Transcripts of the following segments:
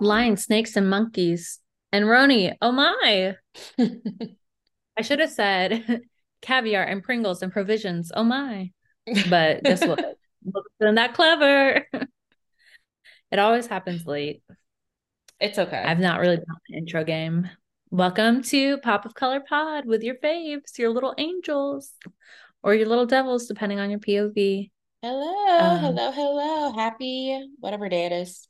Lions, snakes, and monkeys. And RHONY, oh my. I should have said caviar and Pringles and provisions. Oh my. But guess what? Wasn't that clever. it always happens late. It's okay. I've not really done the intro game. Welcome to Pop of Color Pod with your faves, your little angels or your little devils, depending on your POV. Hello, um, hello, hello. Happy whatever day it is.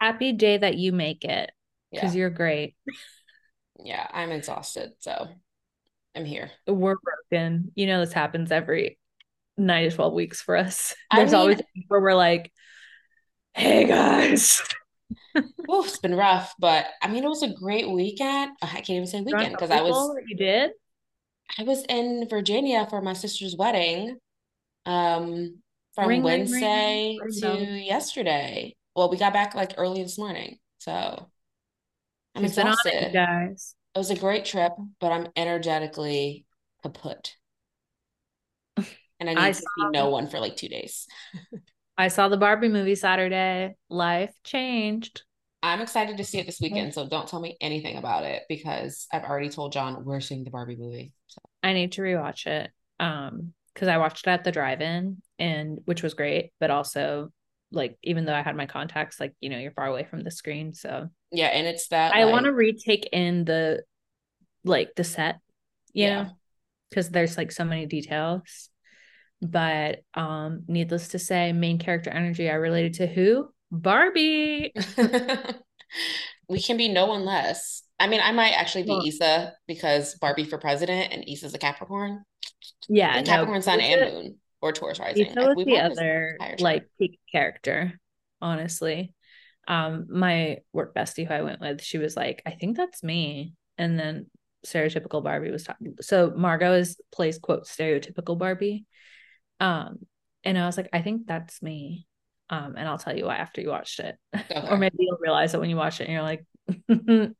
Happy day that you make it because yeah. you're great. Yeah, I'm exhausted. So I'm here. We're broken. You know, this happens every nine to 12 weeks for us. There's I mean, always where we're like, hey guys. oh, it's been rough, but I mean, it was a great weekend. I can't even say weekend because I was. You did? I was in Virginia for my sister's wedding. Um, from ring, Wednesday ring, ring. to yesterday. Well, we got back like early this morning, so I'm She's exhausted, it, guys. It was a great trip, but I'm energetically kaput and I need I to see no one for like two days. I saw the Barbie movie Saturday. Life changed. I'm excited to see it this weekend, so don't tell me anything about it because I've already told John we're seeing the Barbie movie. So. I need to rewatch it. Um, because I watched it at the drive-in and which was great, but also like even though I had my contacts, like you know, you're far away from the screen. So. Yeah, and it's that I like... want to retake in the like the set, you yeah. because there's like so many details. But um needless to say main character energy i related to who? Barbie! We can be no one less. I mean i might actually be well, Issa because barbie for president and Issa's a capricorn. Yeah capricorn no, sun and moon or taurus rising was the other like peak character honestly um my work bestie who i went with she was like i think that's me and then stereotypical barbie was talking so margot is plays quote stereotypical barbie um, and I was like, I think that's me. Um, and I'll tell you why after you watched it. Okay. or maybe you'll realize it when you watch it and you're like,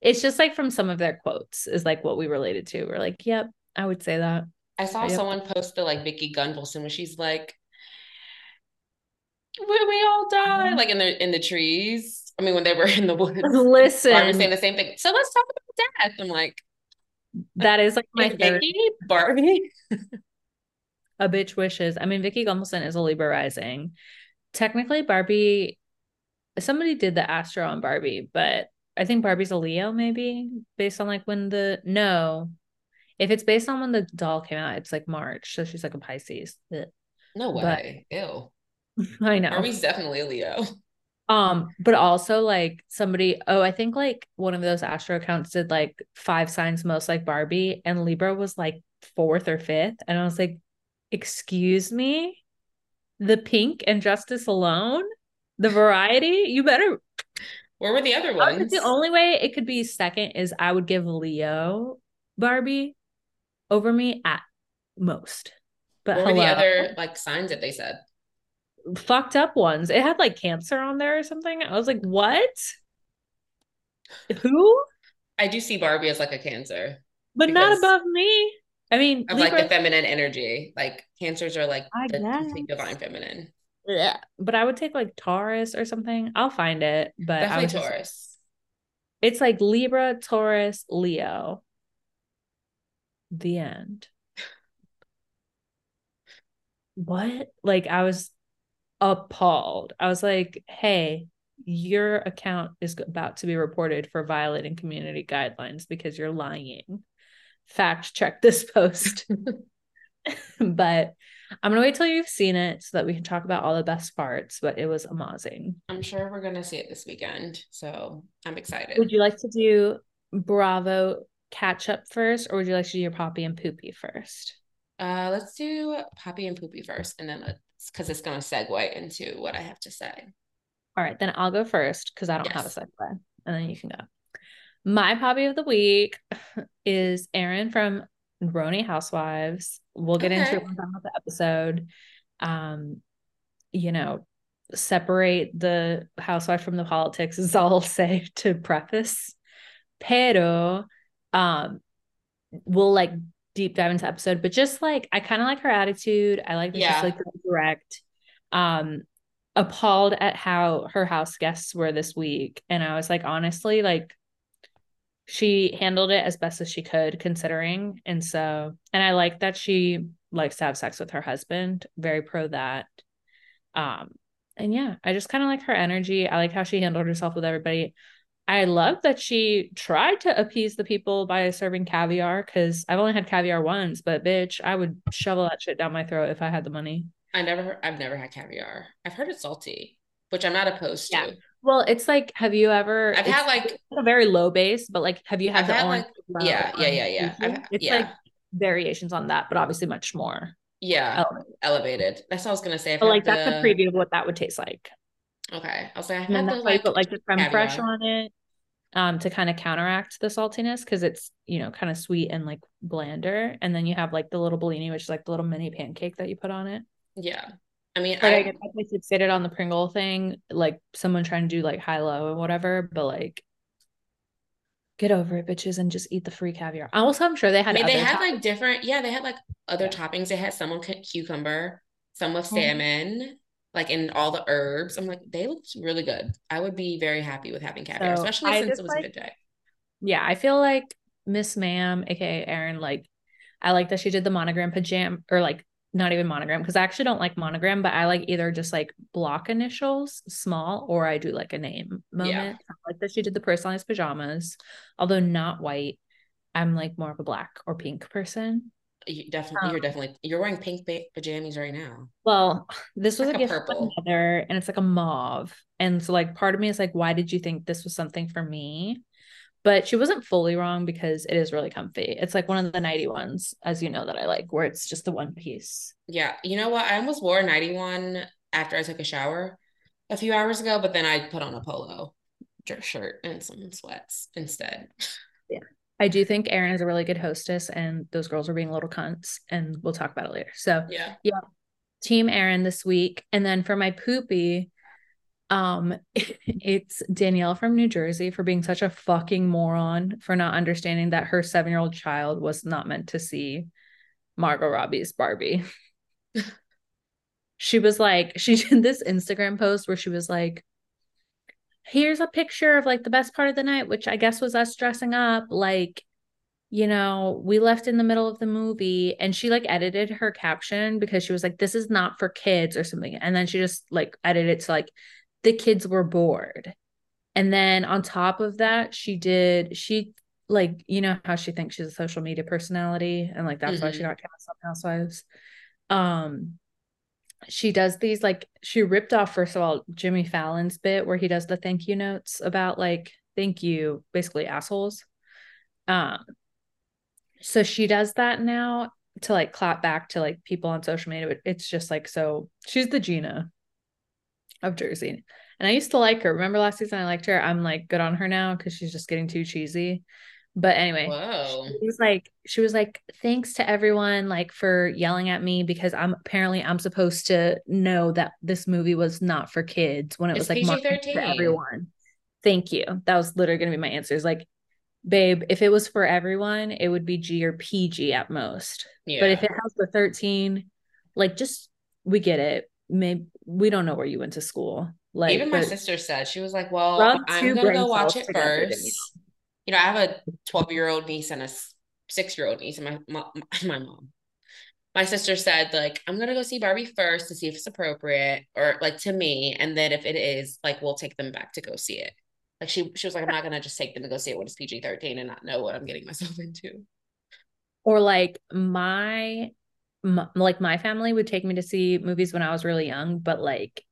it's just like from some of their quotes is like what we related to. We're like, yep, I would say that. I saw someone post the like Vicki Gunvalson when she's like, when we all die, like in the in the trees. I mean, when they were in the woods. Listen, I'm saying the same thing. So let's talk about death. I'm like, that is like my Vicki Barbie. a bitch wishes. I mean, Vicki Gunvalson is a Libra rising. Technically, Barbie, somebody did the Astro on Barbie, but I think Barbie's a Leo, maybe based on like when the no, if it's based on when the doll came out, it's like March, so she's like a Pisces. No way, but, ew. I know. Barbie's definitely a Leo. Um, but also like somebody, oh, I think like one of those Astro accounts did like five signs most like Barbie, and Libra was like fourth or fifth, and I was like, excuse me the pink and justice alone the variety you better where were the other ones the only way it could be second is i would give leo barbie over me at most but what hello. were the other like signs that they said fucked up ones it had like cancer on there or something i was like what who i do see barbie as like a cancer but not above me I mean, of Libra, like the feminine energy. Like cancers are like I the complete divine feminine. Yeah, but I would take like Taurus or something. I'll find it, but definitely Taurus. Just, it's like Libra, Taurus, Leo. The end. what? Like I was appalled. I was like, "Hey, your account is about to be reported for violating community guidelines because you're lying." fact check this post. but I'm gonna wait till you've seen it so that we can talk about all the best parts. But it was amazing. I'm sure we're gonna see it this weekend, so I'm excited. Would you like to do Bravo catch up first, or would you like to do your Poppy and Poopy first? Uh, let's do Poppy and Poopy first, and then let's because it's gonna segue into what I have to say. All right, then I'll go first because I don't yes. have a segue, and then you can go. My poppy of the week is Erin from RHONY Housewives. We'll get okay. into it on the episode. Um, you know, separate the housewife from the politics is all I'll say to preface. Pero um we'll like deep dive into episode, but just like I kind of like her attitude. I like that yeah. she's like direct. Um appalled at how her house guests were this week. And I was like, honestly, like she handled it as best as she could considering. And so and I like that she likes to have sex with her husband. Very pro that. Um and yeah, I just kind of like her energy. I like how she handled herself with everybody. I love that she tried to appease the people by serving caviar because I've only had caviar once, but bitch, I would shovel that shit down my throat if I had the money. I never, I've never had caviar. I've heard it's salty, which I'm not opposed yeah. to. Well, it's like, have you ever? I've had like a very low base, but like, have you had I've the had orange? Like, yeah, yeah, yeah, yeah, yeah. it's yeah. like variations on that, but obviously much more yeah elevated. elevated. That's what I was gonna say. But like the... that's a preview of what that would taste like. Okay, I'll say I had that's like, put like the creme fraiche on it, um, to kind of counteract the saltiness because it's you know kind of sweet and like blander, and then you have like the little Bellini, which is like the little mini pancake that you put on it. Yeah, I mean, but I, I guess I fixated on the Pringle thing, like someone trying to do like high low or whatever, but like get over it, bitches, and just eat the free caviar. Also, I'm sure they had. I mean, they had like different. Yeah, they had like other yeah. toppings. They had some with cucumber, some with mm-hmm. salmon, like in all the herbs. I'm like, they looked really good. I would be very happy with having caviar, so especially I since it was like, midday. Yeah, I feel like Miss Ma'am, aka Erin, like I like that she did the monogram pajama or like not even monogram because I actually don't like monogram, but I like either just like block initials, small, or I do like a name moment. Yeah. I like that she did the personalized pajamas, although not white. I'm like more of a black or pink person. You definitely, um, you're definitely you're wearing pink pajamas right now. Well, this was like a gift purple. from mother, and it's like a mauve, and so like part of me is like, why did you think this was something for me? but she wasn't fully wrong because it is really comfy. It's like one of the nighty ones, as you know, that I like, where it's just the one piece. Yeah. You know what? I almost wore a nighty one after I took a shower a few hours ago, but then I put on a polo shirt and some sweats instead. I do think Erin is a really good hostess and those girls are being little cunts and we'll talk about it later. So yeah. Yeah. Team Erin this week. And then for my poopy, um, it's Danielle from New Jersey for being such a fucking moron for not understanding that her seven year old child was not meant to see Margot Robbie's Barbie. she was like, she did this Instagram post where she was like, here's a picture of like the best part of the night, which I guess was us dressing up. Like, you know, we left in the middle of the movie and she like edited her caption because she was like, this is not for kids or something. And then she just like edited it to like, the kids were bored. And then on top of that, she did, she like, you know, how she thinks she's a social media personality and like that's mm-hmm. why she mm-hmm. got cast on Housewives. Um, she does these like she ripped off first of all Jimmy Fallon's bit where he does the thank you notes about like thank you basically assholes um so she does that now to like clap back to like people on social media it's just like so she's the Gina of Jersey. And I used to like her. Remember last season I liked her? I'm like good on her now because she's just getting too cheesy. But anyway, Whoa. she was like, she was like, thanks to everyone like for yelling at me because I'm apparently I'm supposed to know that this movie was not for kids when it it's was like PG-13. for everyone. Thank you. That was literally gonna be my answer. Is like, babe, if it was for everyone, it would be G or PG at most. Yeah. But if it has the 13, like just we get it maybe we don't know where you went to school. Like even my sister said she was like, "Well, I'm gonna go watch it first. You know, I have a 12 year old niece and a six year old niece, and my, my my mom. My sister said, like, I'm gonna go see Barbie first to see if it's appropriate, or like to me, and then if it is, like, we'll take them back to go see it. Like she she was like, I'm not gonna just take them to go see it when it's PG 13 and not know what I'm getting myself into. Or like my m- like my family would take me to see movies when I was really young, but like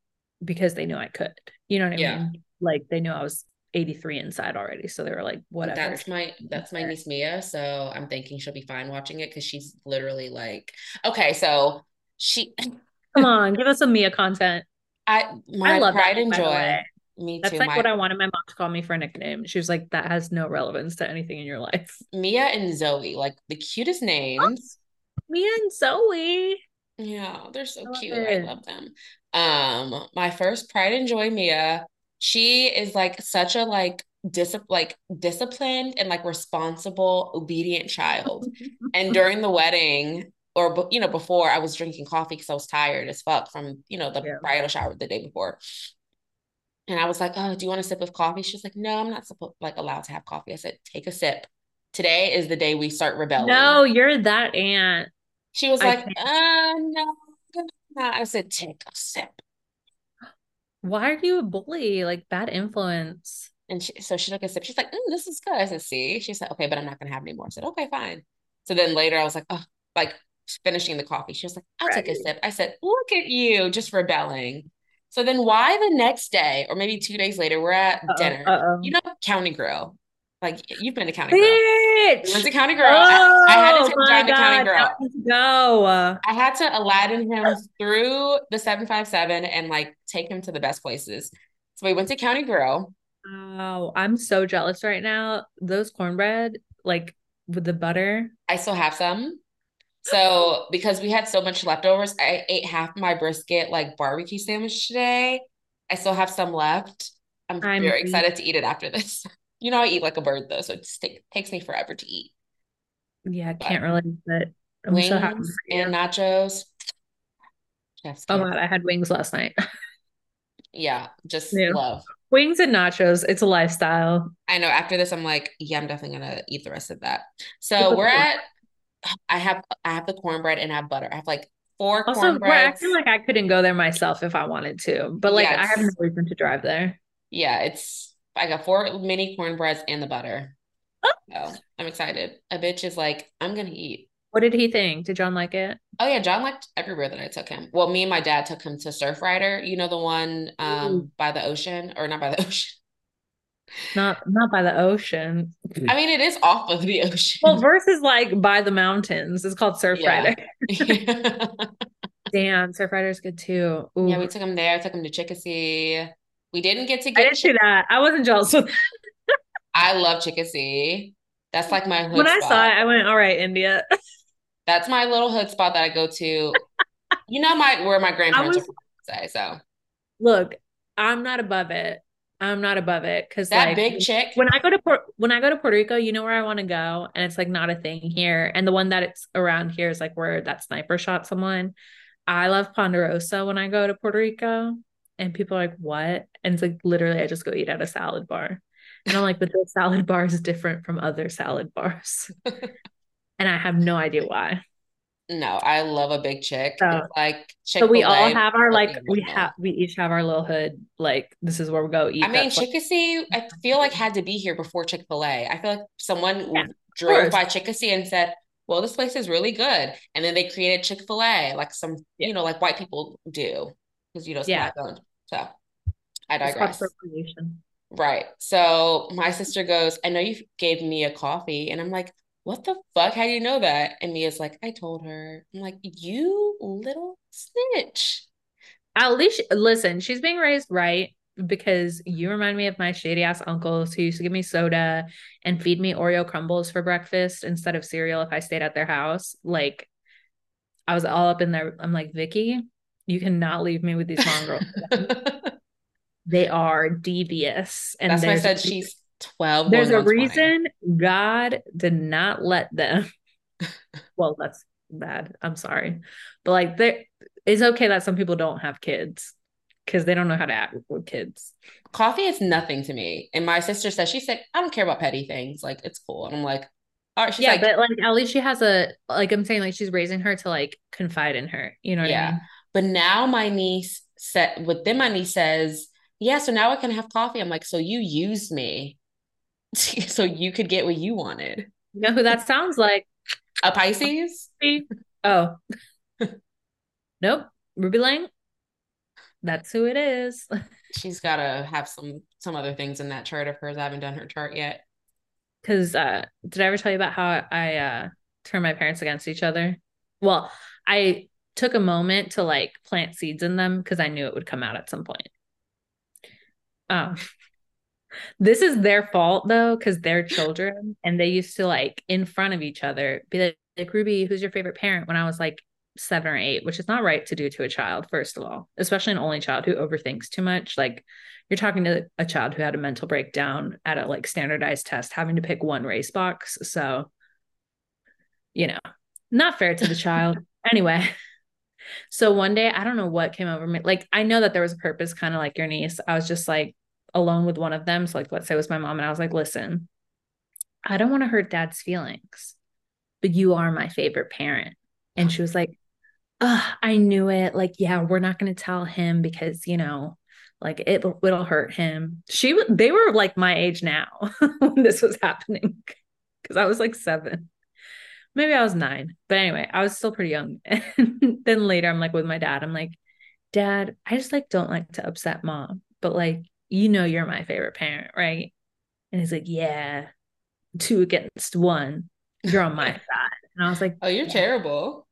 because they knew I could. You know what I yeah. mean? Like they knew I was 83 inside already. So they were like, whatever. That's my that's my niece Mia. So I'm thinking she'll be fine watching it because she's literally like, okay, so she come on, give us some Mia content. I my I love pride that, and joy. Me too. That's like my... what I wanted my mom to call me for a nickname. She was like, that has no relevance to anything in your life. Mia and Zoe, like the cutest names. Oh, Mia and Zoe. Yeah, they're so love cute. It. I love them. Um, my first pride and joy, Mia. She is like such a like dis- like disciplined and like responsible, obedient child. and during the wedding, or you know, before I was drinking coffee because I was tired as fuck from you know the yeah. bridal shower the day before. And I was like, "Oh, do you want a sip of coffee?" She's like, "No, I'm not supposed like allowed to have coffee." I said, "Take a sip." Today is the day we start rebelling. No, you're that aunt. She was like, "Uh, no." I said, "Take a sip." Why are you a bully? Like bad influence. And she, so she took a sip. She's like, mm, "This is good." I said, "See." She said, "Okay, but I'm not gonna have any more." I said, "Okay, fine." So then later, I was like, "Oh, like finishing the coffee." She was like, "I'll right. take a sip." I said, "Look at you, just rebelling." So then, why the next day, or maybe two days later, we're at uh-oh, dinner. Uh-oh. You know, County Grill. Like you've been to County Grill. Bitch! To County Grill. Oh, I, I, had to oh take John to County Grill. Go. I had to Aladdin him through the 757 and like take him to the best places. So we went to County Grill. Oh, I'm so jealous right now. Those cornbread, like with the butter. I still have some. So because we had so much leftovers, I ate half my brisket like barbecue sandwich today. I still have some left. I'm, I'm very excited to eat it after this. You know, I eat like a bird though, so it just take, takes me forever to eat. Yeah, I can't relate, but I'm wings so and nachos. oh god, I had wings last night. yeah, just yeah. love wings and nachos. It's a lifestyle. I know. After this, I'm like, yeah, I'm definitely gonna eat the rest of that. So we're at. I have I have the cornbread and I have butter. I have like four also, cornbread. I feel like I couldn't go there myself if I wanted to, but like I have no reason to drive there. Yeah, it's I got four mini cornbreads and the butter. Oh. So I'm excited. A bitch is like, I'm gonna eat. What did he think? Did John like it? Oh yeah, John liked everywhere that I took him. Well, me and my dad took him to Surf Rider. You know the one um by the ocean or not by the ocean. Not not by the ocean. I mean, it is off of the ocean. Well, versus like by the mountains. It's called Surfrider. Yeah. Damn, Surfrider's good too. Ooh. Yeah, we took him there. Took him to Chickasee. We didn't get to get. I didn't see that. I wasn't jealous. I love Chickasee. That's like my when spot. I saw it. I went, all right, India. That's my little hood spot that I go to. you know my where my grandparents was, are from, so. Look, I'm not above it. I'm not above it because that like, big chick. When I go to Port, when I go to Puerto Rico, you know where I want to go, and it's like not a thing here. And the one that it's around here is like where that sniper shot someone. I love Ponderosa when I go to Puerto Rico and people are like, what? And it's like literally I just go eat at a salad bar. And I'm like, but the salad bar is different from other salad bars. and I have no idea why. No, I love a big chick. So, like Chick-fil-A, so we all have our like we have we each have our little hood. Like this is where we go eat. I mean, Chickasee, I feel like had to be here before Chick Fil A. I feel like someone yeah, drove by Chickasee and said, "Well, this place is really good," and then they created Chick Fil A, like some yeah. you know, like white people do because you know yeah. owned. So I digress. Right. So my sister goes, I know you gave me a coffee. And I'm like, what the fuck? How do you know that? And Mia's like, I told her. I'm like, you little snitch. At least listen, she's being raised right because you remind me of my shady ass uncles who used to give me soda and feed me Oreo crumbles for breakfast instead of cereal if I stayed at their house. Like I was all up in there. I'm like, Vicky, you cannot leave me with these mongrels. they are devious. And that's why I said she's 12. There's a reason 20. God did not let them. well, that's bad. I'm sorry. But like there it's okay that some people don't have kids because they don't know how to act with kids. Coffee is nothing to me. And my sister says she said, I don't care about petty things. Like it's cool. And I'm like, all right. She's yeah, like, but like at least she has a like I'm saying, like she's raising her to like confide in her. You know what yeah. I mean? But now my niece said, but then my niece says, yeah, so now I can have coffee. I'm like, so you used me so you could get what you wanted. You know who that sounds like? A Pisces? Oh. nope. Ruby Lang. That's who it is. She's gotta have some some other things in that chart of hers. I haven't done her chart yet. Cause uh did I ever tell you about how I uh turned my parents against each other? Well, I took a moment to like plant seeds in them because I knew it would come out at some point. Um, this is their fault though, because they're children and they used to like in front of each other be like, like, Ruby, who's your favorite parent? When I was like seven or eight, which is not right to do to a child, first of all, especially an only child who overthinks too much. Like you're talking to a child who had a mental breakdown at a like standardized test, having to pick one race box. So, you know, not fair to the child. Anyway. So one day, I don't know what came over me. Like, I know that there was a purpose, kind of like your niece. I was just like alone with one of them. So, like, let's say it was my mom. And I was like, listen, I don't want to hurt dad's feelings, but you are my favorite parent. And she was like, oh, I knew it. Like, yeah, we're not going to tell him because, you know, like it, it'll hurt him. She, they were like my age now when this was happening because I was like seven maybe I was nine, but anyway, I was still pretty young. And then later, I'm like with my dad. I'm like, Dad, I just like don't like to upset mom, but like you know, you're my favorite parent, right? And he's like, Yeah, two against one. You're on my side. And I was like, Oh, you're yeah. terrible.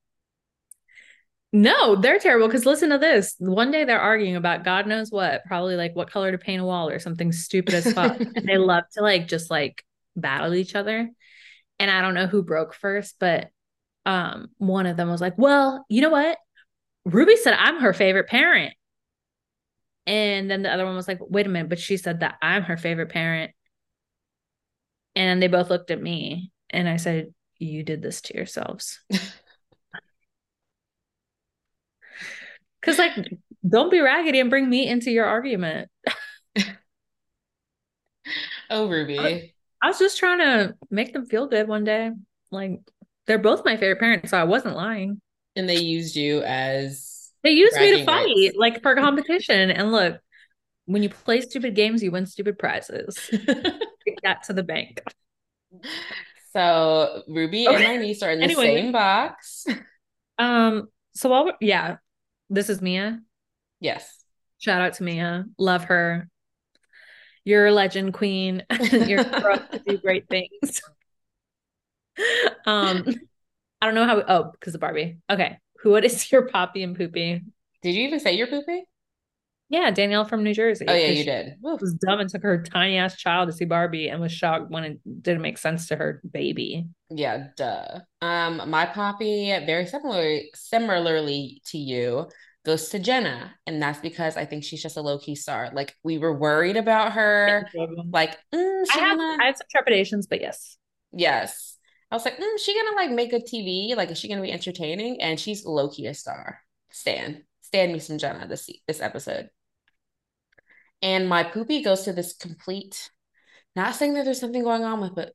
No, they're terrible. Because listen to this. One day they're arguing about God knows what, probably like what color to paint a wall or something stupid as fuck. and they love to like just like battle each other and I don't know who broke first, but um, one of them was like, "Well, you know what? Ruby said I'm her favorite parent." And then the other one was like, "Wait a minute, but she said that I'm her favorite parent." And they both looked at me and I said, "You did this to yourselves." Cuz like don't be raggedy and bring me into your argument. oh, Ruby. I was just trying to make them feel good one day. Like they're both my favorite parents, so I wasn't lying. And they used you as they used me to fight, rights. like for competition. And look, when you play stupid games, you win stupid prizes. Take that to the bank. So Ruby okay. and my niece are in the anyway, same box. Um. So while yeah, this is Mia. Yes. Shout out to Mia. Love her you're a legend queen. you're to do great things. um, I don't know how. We, oh, because of Barbie. Okay, who? What is your poppy and poopy? Did you even say your poopy? Yeah, Danielle from New Jersey. Oh yeah, you did. Was dumb and took her tiny ass child to see Barbie and was shocked when it didn't make sense to her baby. Yeah, duh. Um, my poppy very similarly similarly to you goes to Jenna. And that's because I think she's just a low key star. Like we were worried about her. Like, mm, I, have, gonna... I have some trepidations, but yes. Yes. I was like, mm, she gonna like make a TV? Like, is she gonna be entertaining? And she's low key a star. Stan. Stan me some Jenna this this episode. And my poopy goes to this complete, not saying that there's something going on with it,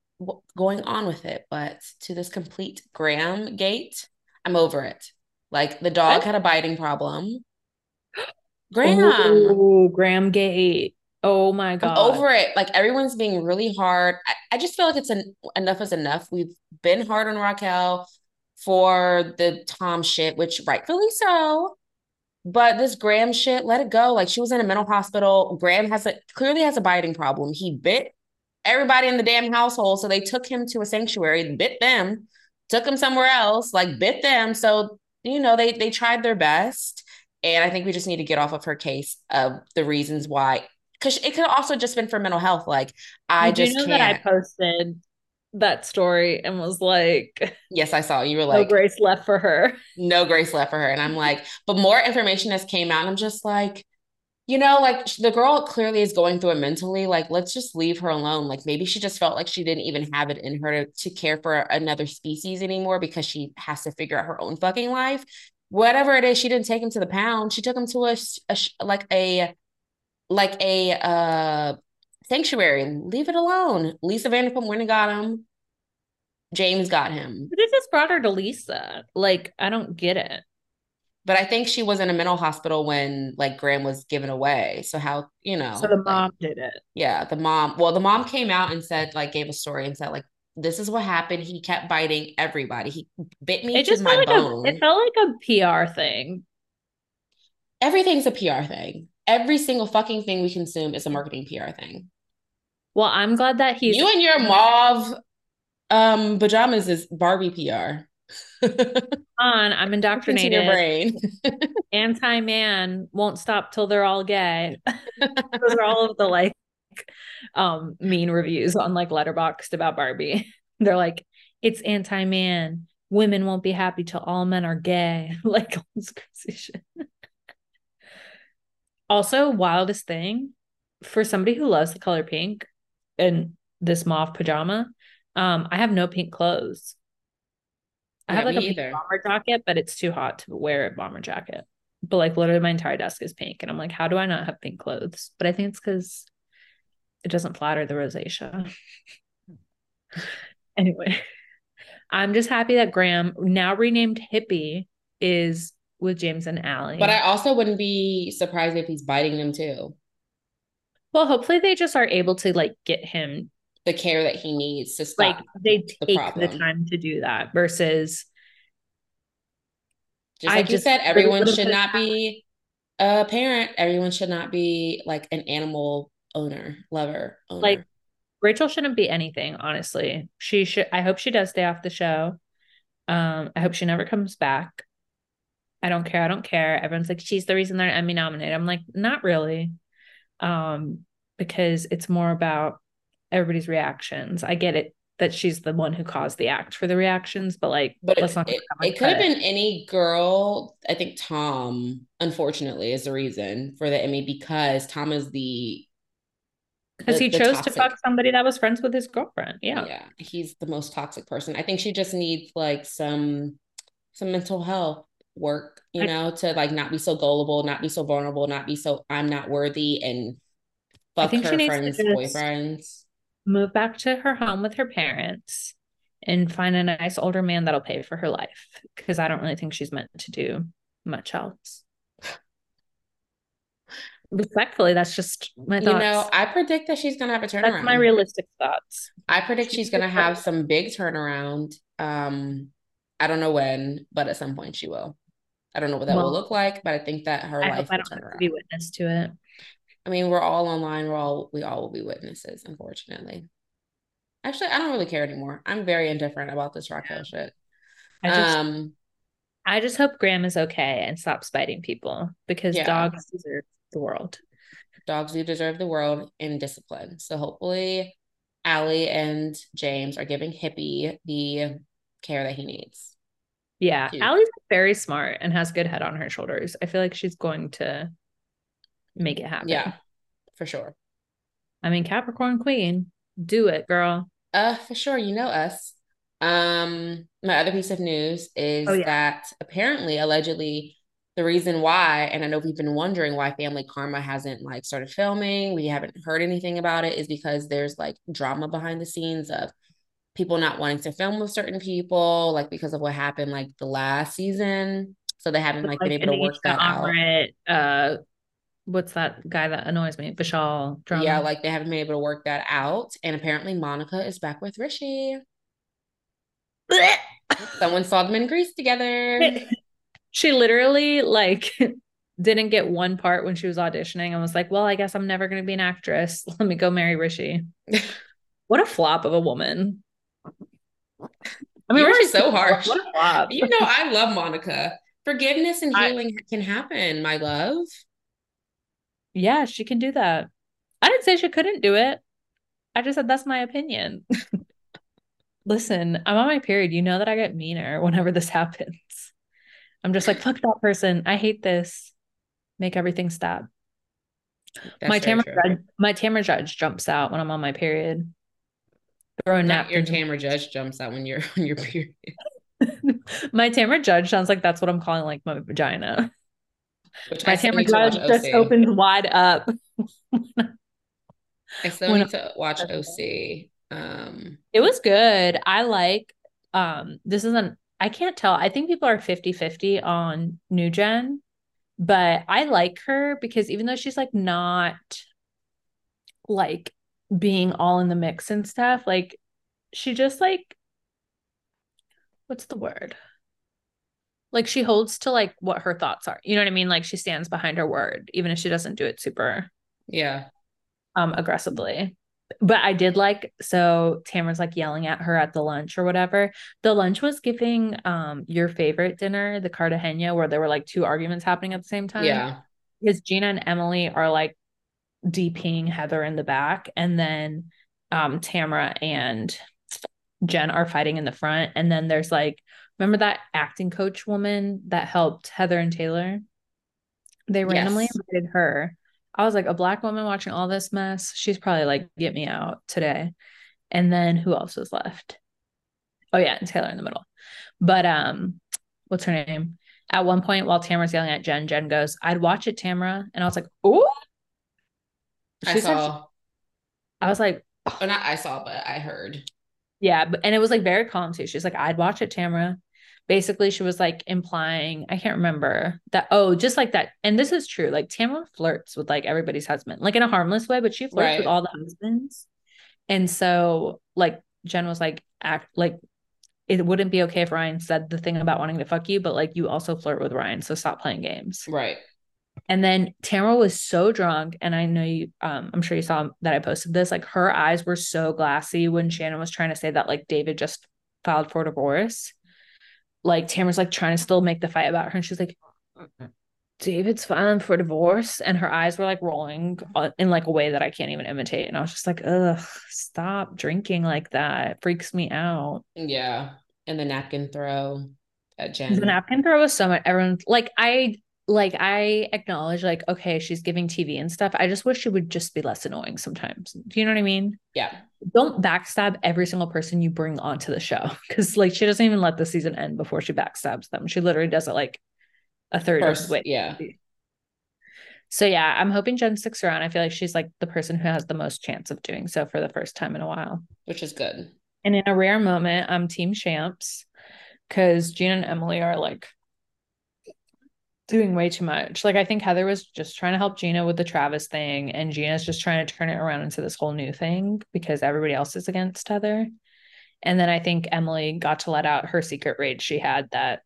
going on with it, but to this complete Graham gate. I'm over it. Like the dog what? had a biting problem. Graham. Oh, Graham Gate. Oh my god. I'm over it. Like everyone's being really hard. I, I just feel like it's an, enough is enough. We've been hard on Raquel for the Tom shit, which rightfully so. But this Graham shit, let it go. Like she was in a mental hospital. Graham has a clearly has a biting problem. He bit everybody in the damn household. So they took him to a sanctuary, bit them, took him somewhere else, like bit them. So you know, they they tried their best. And I think we just need to get off of her case of the reasons why. Because it could also just been for mental health. Like I Did just you know can't. that I posted that story and was like, "Yes, I saw." You were like, "No grace left for her." No grace left for her, and I'm like, but more information has came out, and I'm just like, you know, like the girl clearly is going through it mentally. Like, let's just leave her alone. Like, maybe she just felt like she didn't even have it in her to, to care for another species anymore because she has to figure out her own fucking life. Whatever it is, she didn't take him to the pound. She took him to a, a like a like a uh sanctuary. Leave it alone. Lisa Vanderpump went and got him. James got him. But it just brought her to Lisa. Like, I don't get it but I think she was in a mental hospital when like Graham was given away. So how you know? So the mom like, did it. Yeah, the mom. Well, the mom came out and said like gave a story and said like this is what happened. He kept biting everybody. He bit me it to my like bone. A, it felt like a PR thing. Everything's a PR thing. Every single fucking thing we consume is a marketing PR thing. Well, I'm glad that he's you and your mauve um pajamas is Barbie PR. on, I'm indoctrinated. Your brain. Anti-man won't stop till they're all gay. Those are all of the like um mean reviews on like Letterboxd about Barbie. They're like, it's anti-man. Women won't be happy till all men are gay. like all this crazy shit. also, wildest thing for somebody who loves the color pink and this mauve pajama, um, I have no pink clothes. I have like a either. bomber jacket, but it's too hot to wear a bomber jacket. But like literally my entire desk is pink. And I'm like, how do I not have pink clothes? But I think it's because it doesn't flatter the rosacea. anyway, I'm just happy that Graham, now renamed Hippie, is with James and Ally. But I also wouldn't be surprised if he's biting them too. Well, hopefully they just are able to like get him the care that he needs to stop. Like they take the, the time to do that versus just like I you said, everyone should not be a parent. Everyone should not be like an animal owner, lover, owner. Like Rachel shouldn't be anything, honestly. She should I hope she does stay off the show. Um, I hope she never comes back. I don't care. I don't care. Everyone's like, she's the reason they're Emmy nominated. I'm like, not really. Um, because it's more about everybody's reactions. I get it that she's the one who caused the act for the reactions, but like, but let's not. It, it could have been any girl. I think Tom, unfortunately, is the reason for the Emmy because Tom is the because he chose toxic. to fuck somebody that was friends with his girlfriend. Yeah, yeah, he's the most toxic person. I think she just needs like some some mental health work, you I, know, to like not be so gullible, not be so vulnerable, not be so I'm not worthy and fuck her friends' boyfriends move back to her home with her parents and find a nice older man that'll pay for her life because I don't really think she's meant to do much else. Respectfully, that's just my thoughts. You know, I predict that she's gonna have a turnaround. That's my realistic thoughts. I predict she's, she's gonna have some big turnaround. Um, I don't know when, but at some point she will. I don't know what that well, will look like, but I think that her I life will turn around. Be witness to it. I mean, we're all online. We're all we all will be witnesses, unfortunately. Actually, I don't really care anymore. I'm very indifferent about this Raquel shit. I just, um, I just hope Graham is okay and stops biting people because yeah. dogs deserve the world. Dogs do deserve the world in discipline. So hopefully, Ally and James are giving Hippie the care that he needs. Yeah, Ally's very smart and has good head on her shoulders. I feel like she's going to make it happen. Yeah, for sure. I mean, Capricorn Queen, do it, girl. Uh, for sure. You know us. Um, my other piece of news is oh, yeah. that apparently, allegedly, the reason why, and I know we've been wondering why Family Karma hasn't like started filming, we haven't heard anything about it, is because there's like drama behind the scenes of people not wanting to film with certain people, like because of what happened like the last season. So they haven't like, like been able to work that out. Uh, what's that guy that annoys me? Vishal drama. Yeah, like they haven't been able to work that out. And apparently Monica is back with Rishi. Someone saw them in Greece together. she literally like didn't get one part when she was auditioning and was like, Well, I guess I'm never gonna be an actress. Let me go marry Rishi. what a flop of a woman. I mean, we're so harsh. You know, I love Monica. Forgiveness and healing I, can happen, my love. Yeah, she can do that. I didn't say she couldn't do it. I just said that's my opinion. Listen, I'm on my period. You know that I get meaner whenever this happens. I'm just like, fuck that person. I hate this. Make everything stop. That's my Tamra judge, my Tamra judge jumps out when I'm on my period. Throwing nap. Your Tamra judge jumps out when you're on your period. my Tamra judge sounds like that's what I'm calling like my vagina. Which my camera just opened wide up. I still when need to watch OC. Um it was good. I like um this isn't I can't tell. I think people are 50-50 on new gen, but I like her because even though she's like not like being all in the mix and stuff, like she just like what's the word? Like she holds to like what her thoughts are you know what i mean like she stands behind her word even if she doesn't do it super yeah um aggressively but I did like so Tamra's like yelling at her at the lunch or whatever. The lunch was giving um your favorite dinner, the Cartagena, where there were like two arguments happening at the same time. Yeah. Because Gina and Emily are like DPing Heather in the back, and then um Tamra and Jen are fighting in the front. And then there's like, remember that acting coach woman that helped Heather and Taylor? They randomly yes. invited her I was like, a black woman watching all this mess, she's probably like, get me out today. And then who else was left? Oh yeah, and Taylor in the middle. But um, what's her name? At one point, while Tamra's yelling at Jen, Jen goes, I'd watch it, Tamra. And I was like, oh. I saw. I was like, oh. not I saw, but I heard. Yeah, but and it was like very calm too. She's like, I'd watch it, Tamra basically she was like implying i can't remember that oh just like that and this is true like tamra flirts with like everybody's husband like in a harmless way but she flirts right. with all the husbands and so like jen was like act like it wouldn't be okay if ryan said the thing about wanting to fuck you but like you also flirt with ryan so stop playing games right and then Tamra was so drunk, and I know you. Um, I'm sure you saw that I posted this. Like her eyes were so glassy when Shannon was trying to say that like David just filed for divorce like Tamra's like trying to still make the fight about her, and she's like, David's filing for divorce, and her eyes were like rolling in like a way that I can't even imitate, and I was just like, ugh, stop drinking like that. It freaks me out. Yeah, and the napkin throw at Jen. The napkin throw was so much. Everyone like I like I acknowledge like okay she's giving TV and stuff. I just wish she would just be less annoying sometimes. Do you know what I mean? Yeah. Don't backstab every single person you bring onto the show cuz like she doesn't even let the season end before she backstabs them. She literally does it like a third First, of the way. Yeah. So yeah, I'm hoping Jen sticks around. I feel like she's like the person who has the most chance of doing so for the first time in a while, which is good. And in a rare moment, I'm team champs because Gina and Emily are like doing way too much. Like I think Heather was just trying to help Gina with the Travis thing, and Gina's just trying to turn it around into this whole new thing because everybody else is against Heather. And then I think Emily got to let out her secret rage she had that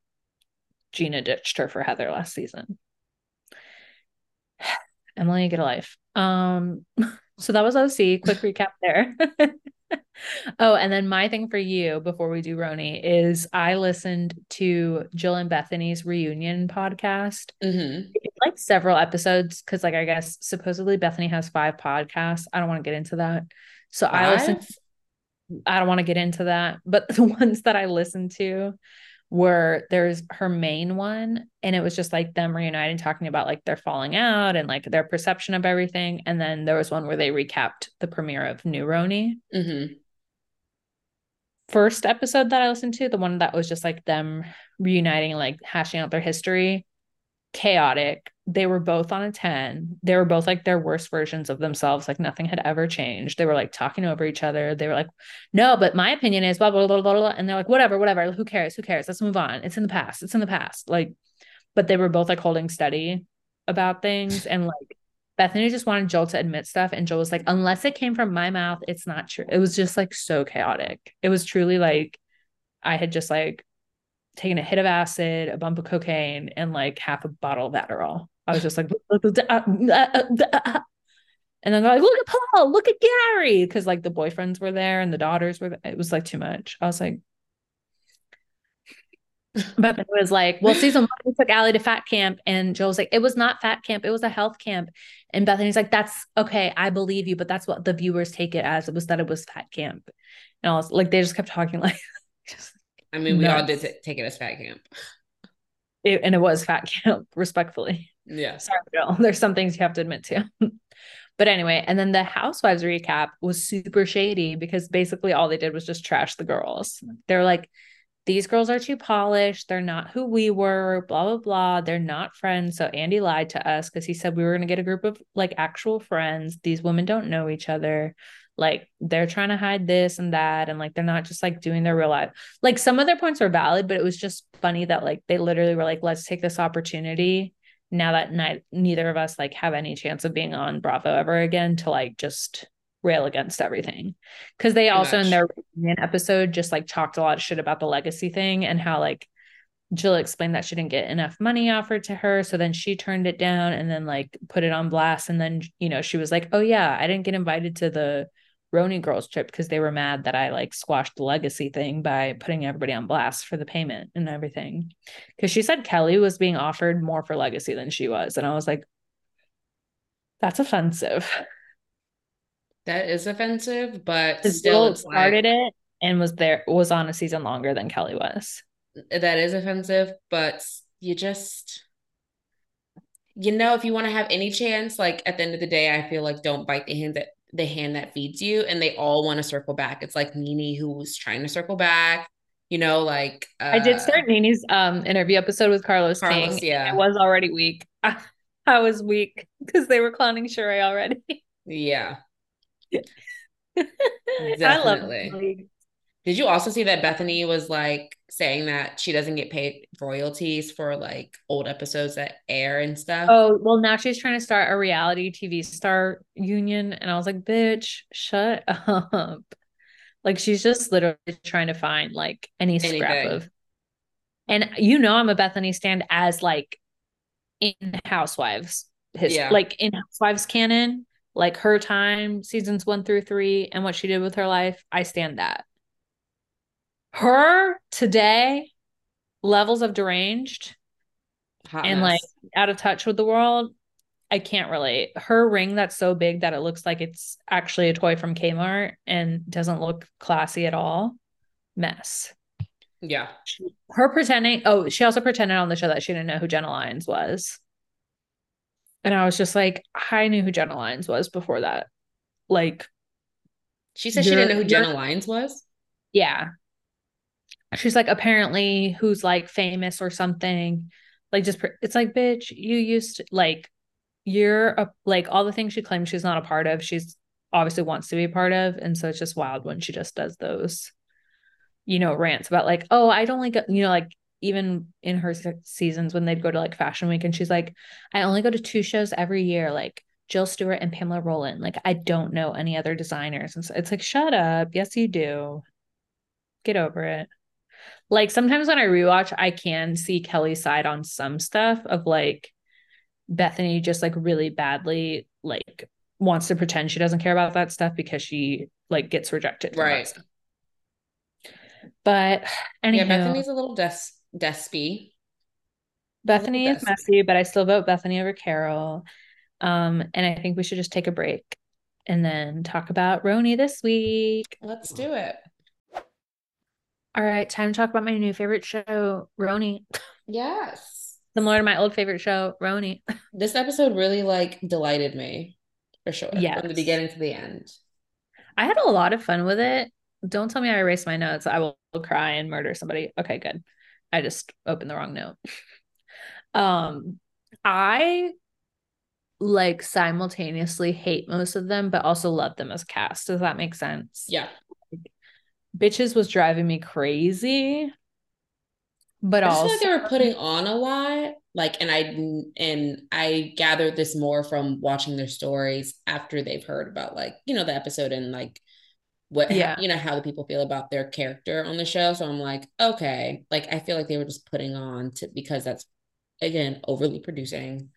Gina ditched her for Heather last season. Emily, get a life. Um, so that was OC. Quick recap there. oh, and then my thing for you before we do RHONY is I listened to Jill and Bethenny's reunion podcast. Mm-hmm. Like several episodes, because like I guess supposedly Bethenny has five podcasts. I don't want to get into that. So five? I listened. I don't want to get into that, but the ones that I listened to were there's her main one and it was just like them reuniting talking about like their falling out and like their perception of everything and then there was one where they recapped the premiere of new RHONY mm-hmm. first episode that i listened to the one that was just like them reuniting like hashing out their history chaotic. They were both on a 10. They were both like their worst versions of themselves. Like nothing had ever changed. They were like talking over each other. They were like, no, but my opinion is blah, blah, blah, blah, blah. And they're like, whatever, whatever. Who cares? Who cares? Let's move on. It's in the past. It's in the past. Like, but they were both like holding steady about things. And like Bethenny just wanted Jill to admit stuff. And Jill was like, unless it came from my mouth, it's not true. It was just like so chaotic. It was truly like I had just like taken a hit of acid, a bump of cocaine, and like half a bottle of Adderall. I was just like, and then like, look at Paul, look at Gary, because like the boyfriends were there and the daughters were. There. It was like too much. I was like, but it was like, well, season one took Allie to fat camp, and Jill's like, it was not fat camp, it was a health camp, and Bethenny's like, that's okay, I believe you, but that's what the viewers take it as. It was that it was fat camp, and I was like, they just kept talking like, just I mean, we all did t- take it as fat camp. It, and it was fat camp, respectfully. Yeah. Sorry, Bill. There's some things you have to admit to. but anyway, and then the Housewives recap was super shady because basically all they did was just trash the girls. They're like, these girls are too polished. They're not who we were, blah, blah, blah. They're not friends. So Andy lied to us because he said we were going to get a group of like actual friends. These women don't know each other like they're trying to hide this and that and like they're not just like doing their real life like some of their points are valid but it was just funny that like they literally were like let's take this opportunity now that ni- neither of us like have any chance of being on bravo ever again to like just rail against everything because they also much. in their episode just like talked a lot of shit about the legacy thing and how like Jill explained that she didn't get enough money offered to her. So then she turned it down and then like put it on blast. And then, you know, she was like, oh, yeah, I didn't get invited to the RHONY girls trip because they were mad that I like squashed the legacy thing by putting everybody on blast for the payment and everything. Because she said Kelly was being offered more for legacy than she was. And I was like, that's offensive. That is offensive, but still started like, it and was there was on a season longer than Kelly was. That is offensive, but you just you know, if you want to have any chance, like at the end of the day, I feel like don't bite the hand that the hand that feeds you, and they all want to circle back. It's like NeNe who was trying to circle back. You know, like uh, I did start NeNe's um interview episode with Carlos, Carlos King. Yeah, I was already weak. I was weak because they were clowning Sheree already. Yeah. I love Did you also see that Bethenny was like saying that she doesn't get paid royalties for like old episodes that air and stuff? Oh, well, now she's trying to start a reality TV star union. And I was like, bitch, shut up. Like she's just literally trying to find like any scrap Anything. of. And you know, I'm a Bethenny stand as like in Housewives, his yeah. like in Housewives canon like her time, seasons one through three, and what she did with her life, I stand that. Her today, levels of deranged Hot and like out of touch with the world, I can't relate. Her ring that's so big that it looks like it's actually a toy from Kmart and doesn't look classy at all. Mess. Yeah. Her pretending, oh, she also pretended on the show that she didn't know who Jenna Lyons was. And I was just like, I knew who Jenna Lyons was before that. Like, she said she didn't know who Jenna Lyons was. Yeah. She's like, apparently, who's like famous or something. Like, just, it's like, bitch, you used to, like, you're a, like all the things she claims she's not a part of, she's obviously wants to be a part of. And so it's just wild when she just does those, you know, rants about like, oh, I don't like, you know, like even in her seasons when they'd go to like fashion week and she's like i only go to two shows every year like jill stuart and pamella roland like i don't know any other designers and so it's like shut up yes you do get over it like sometimes when i rewatch i can see kelly's side on some stuff of like bethenny just like really badly like wants to pretend she doesn't care about that stuff because she like gets rejected right but anyway, yeah bethenny's a little des Despy. Bethenny is messy, but I still vote Bethenny over Carol. Um, and I think we should just take a break and then talk about RHONY this week. Let's do it. All right, time to talk about my new favorite show, RHONY. Yes. Similar to my old favorite show, RHONY. This episode really like delighted me for sure. Yeah. From the beginning to the end. I had a lot of fun with it. Don't tell me I erased my notes. I will cry and murder somebody. Okay, good. I just opened the wrong note. um, I like simultaneously hate most of them, but also love them as cast. Does that make sense? Yeah. Bitches was driving me crazy. But I also feel like they were putting on a lot. Like, and I and I gathered this more from watching their stories after they've heard about like, you know, the episode and like what yeah. you know how the people feel about their character on the show so i'm like okay like i feel like they were just putting on to because that's again overly producing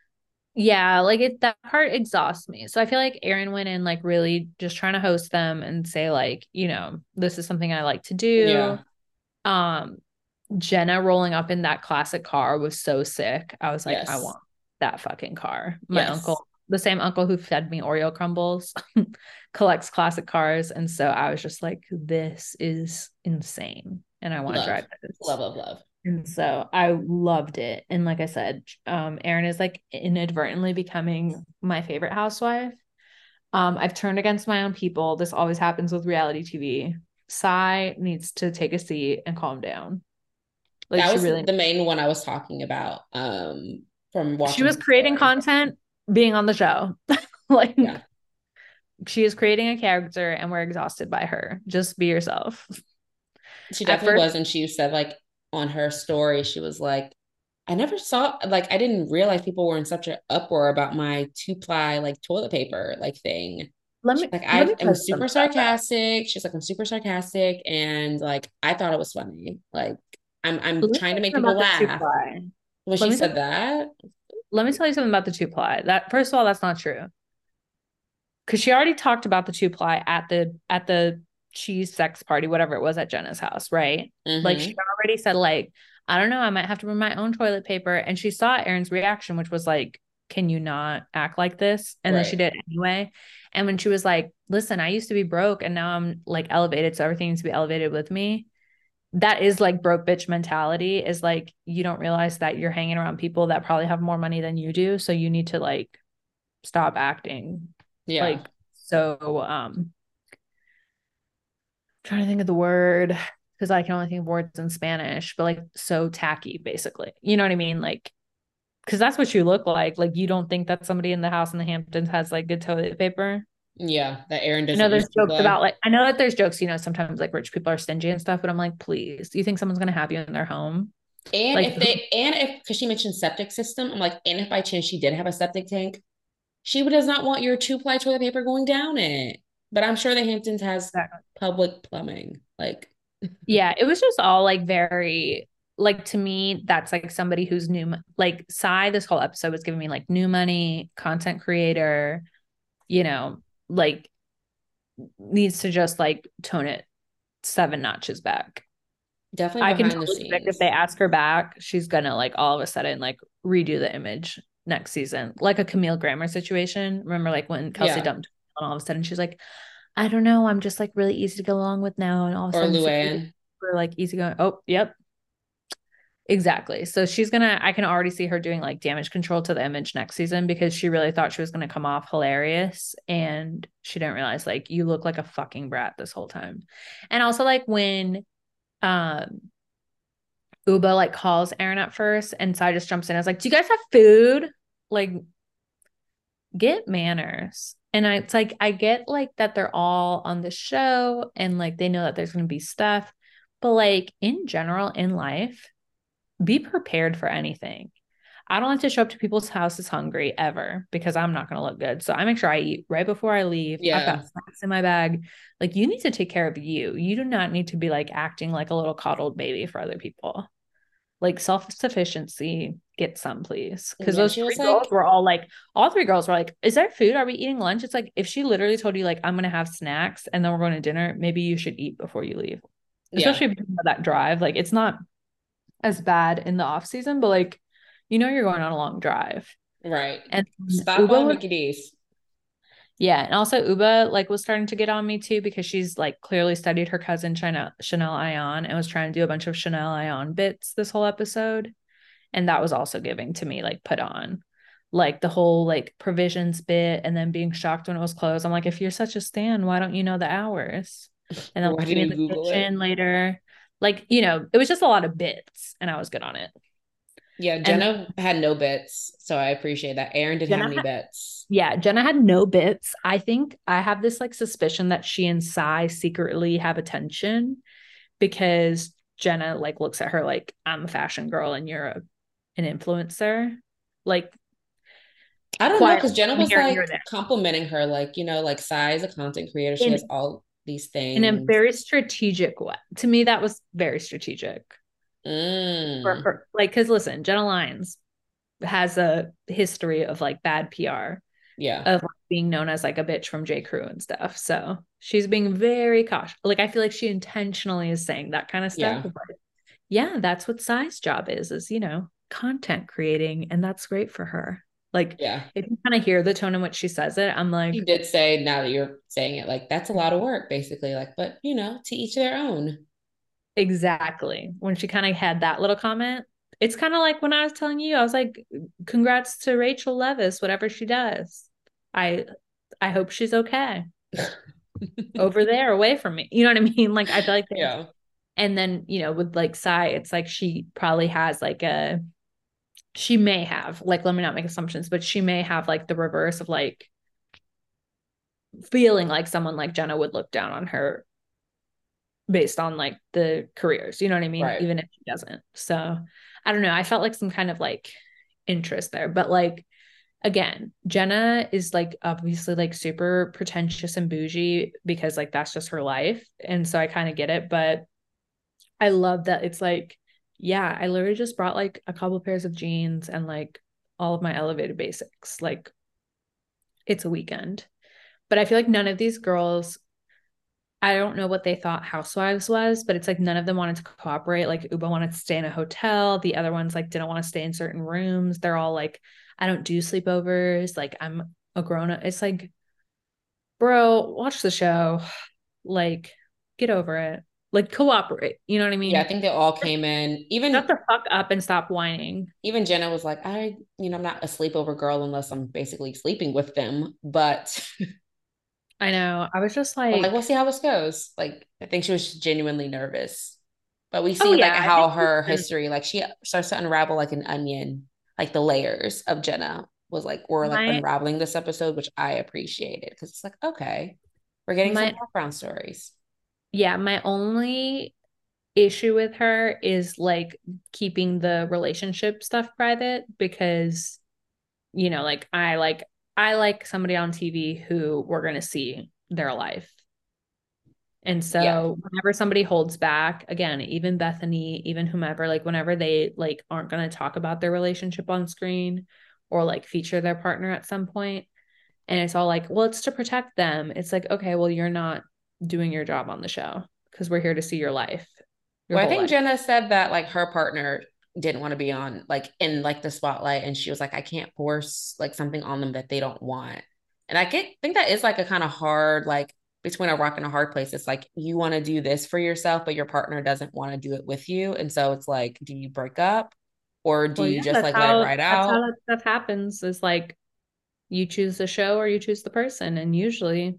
yeah like it that part exhausts me so i feel like erin went in like really just trying to host them and say like you know this is something i like to do yeah. um jenna rolling up in that classic car was so sick i was like yes. i want that fucking car my yes. uncle the same uncle who fed me Oreo crumbles collects classic cars. And so I was just like, this is insane. And I want to drive this. Love, love, love. And so I loved it. And like I said, um, Erin is like inadvertently becoming my favorite housewife. Um, I've turned against my own people. This always happens with reality TV. Sai needs to take a seat and calm down. Like that was really the main one I was talking about. Um, from watching. She was creating content being on the show. like yeah. she is creating a character and we're exhausted by her. Just be yourself. She definitely was. And she said like on her story, she was like, I never saw like I didn't realize people were in such an uproar about my two ply like toilet paper like thing. Let me like I am super sarcastic. She's like I'm super sarcastic and like I thought it was funny. Like I'm I'm trying to make people laugh. When she said that, let me tell you something about the two ply. That first of all, that's not true. because she already talked about the two ply at the at the cheese sex party, whatever it was at Jenna's house, right? Mm-hmm. Like she already said, like, I don't know, I might have to bring my own toilet paper. And she saw Erin's reaction, which was like, Can you not act like this? And right. then she did anyway. And when she was like, Listen, I used to be broke and now I'm like elevated, so everything needs to be elevated with me. That is like broke bitch mentality, is like you don't realize that you're hanging around people that probably have more money than you do. So you need to like stop acting yeah. like so um trying to think of the word because I can only think of words in Spanish, but like so tacky, basically. You know what I mean? Like, because that's what you look like. Like, you don't think that somebody in the house in the Hamptons has like good toilet paper. Yeah, that Erin doesn't. I know there's jokes about like I know that there's jokes, you know, sometimes like rich people are stingy and stuff, but I'm like, please, do you think someone's gonna have you in their home? And like, if they and if because she mentioned septic system, I'm like, and if by chance she did have a septic tank, she does not want your two ply toilet paper going down it. But I'm sure the Hamptons has exactly. public plumbing. Like, yeah, it was just all like very like to me that's like somebody who's new like Sai this whole episode was giving me like new money content creator you know like needs to just like tone it seven notches back definitely I can totally predict if they ask her back she's gonna like all of a sudden like redo the image next season like a Camille Grammer situation remember like when Kelsey yeah. dumped all of a sudden she's like I don't know I'm just like really easy to get along with now and all of a sudden Luann. we're like easy going oh yep Exactly. So she's gonna, I can already see her doing like damage control to the image next season because she really thought she was gonna come off hilarious and she didn't realize like you look like a fucking brat this whole time. And also like when um Ubah like calls Erin at first and Sai just jumps in. I was like, Do you guys have food? Like get manners. And I, it's like I get like that they're all on the show and like they know that there's gonna be stuff, but like in general in life be prepared for anything. I don't like to show up to people's houses hungry ever because I'm not going to look good. So I make sure I eat right before I leave. Yeah. I've got snacks in my bag. Like you need to take care of you. You do not need to be like acting like a little coddled baby for other people. Like self sufficiency, get some, please. Because those three girls like, were all like, all three girls were like, "Is there food? Are we eating lunch?" It's like if she literally told you like, "I'm gonna have snacks and then we're going to dinner," maybe you should eat before you leave. Especially yeah. that drive. Like it's not as bad in the off season, but like you know you're going on a long drive. Right. And stop Ubah, on Mickey D's. Yeah. And also Ubah like was starting to get on me too because she's like clearly studied her cousin Chanel Chanel Ayan and was trying to do a bunch of Chanel Ayan bits this whole episode. And that was also giving to me like put on. Like the whole like provisions bit and then being shocked when it was closed. I'm like, if you're such a stan, why don't you know the hours? And then did you the Google kitchen it? later like, you know, it was just a lot of bits and I was good on it. Yeah, Jenna and, had no bits. So I appreciate that. Erin didn't Jenna have any had, bits. Yeah, Jenna had no bits. I think I have this like suspicion that she and Sai secretly have attention because Jenna like looks at her like, I'm a fashion girl and you're a, an influencer. Like, I don't know because Jenna was like complimenting her, like, you know, like Sai is a content creator. She has all these things in a very strategic way. To me, that was very strategic. Mm. For, for, like, because listen, Jenna Lyons has a history of like bad PR. Yeah. Of like, being known as like a bitch from J. Crew and stuff. So she's being very cautious. Like, I feel like she intentionally is saying that kind of stuff. Yeah, yeah that's what Sai's job is, is, you know, content creating. And that's great for her. Like, yeah, if you kind of hear the tone in which she says it, I'm like, she did say now that you're saying it, like that's a lot of work, basically. Like, but you know, to each their own. Exactly. When she kind of had that little comment, it's kind of like when I was telling you, I was like, congrats to Rachel Leviss, whatever she does. I I hope she's okay. Over there, away from me. You know what I mean? Like I feel like yeah. And then, you know, with like Sai, it's like she probably has like a she may have like let me not make assumptions but she may have like the reverse of like feeling like someone like jenna would look down on her based on like the careers you know what i mean right. even if she doesn't so i don't know i felt like some kind of like interest there but like again jenna is like obviously like super pretentious and bougie because like that's just her life and so i kind of get it but i love that it's like yeah, I literally just brought like a couple pairs of jeans and like all of my elevated basics. Like it's a weekend. But I feel like none of these girls I don't know what they thought Housewives was, but it's like none of them wanted to cooperate. Like Ubah wanted to stay in a hotel. The other ones like didn't want to stay in certain rooms. They're all like, I don't do sleepovers. Like I'm a grown up. It's like, bro, watch the show. Like, get over it. Like cooperate. You know what I mean? Yeah, I think they all came in. Even shut the fuck up and stop whining. Even Jenna was like, I, you know, I'm not a sleepover girl unless I'm basically sleeping with them. But I know. I was just like, like, we'll see how this goes. Like, I think she was genuinely nervous. But we oh, see oh, yeah. like how her history, like she starts to unravel like an onion, like the layers of Jenna was like we're like my, unraveling this episode, which I appreciated because it's like, okay, we're getting my, some background stories. Yeah, my only issue with her is like keeping the relationship stuff private because you know, like I like I like somebody on TV who we're going to see their life. And so yeah. whenever somebody holds back, again, even Bethenny, even whomever, like whenever they like aren't going to talk about their relationship on screen or like feature their partner at some point, and it's all like, well, it's to protect them. It's like, okay, well, you're not doing your job on the show because we're here to see your life. Your well, I think life. Jenna said that like her partner didn't want to be on like in like the spotlight and she was like i can't force like something on them that they don't want. And i get think that is like a kind of hard like between a rock and a hard place. It's like you want to do this for yourself but your partner doesn't want to do it with you. And so it's like do you break up or do well, you yeah, just like how, let it ride out how that stuff happens is like you choose the show or you choose the person. And usually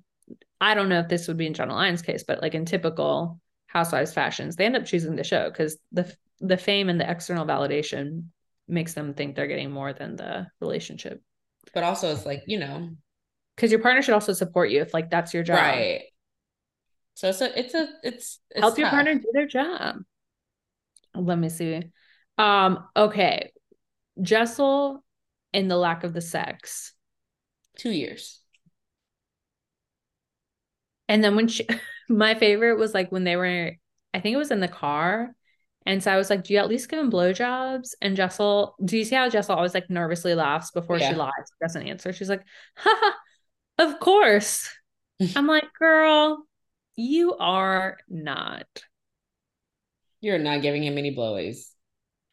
i don't know if this would be in Jenna Lyons case but like in typical housewives fashions they end up choosing the show because the the fame and the external validation makes them think they're getting more than the relationship. But also it's like, you know, because your partner should also support you if like that's your job. Right. So it's a it's a it's, it's help tough. your partner do their job. Let me see. Um, okay. Jessel and the lack of the sex. Two years. And then when she my favorite was like when they were I think it was in the car and so I was like, do you at least give him blowjobs? And Jessel, do you see how Jessel always like nervously laughs before yeah. she lies, doesn't answer? She's like, haha, of course. I'm like, girl, you are not. You're not giving him any blowies.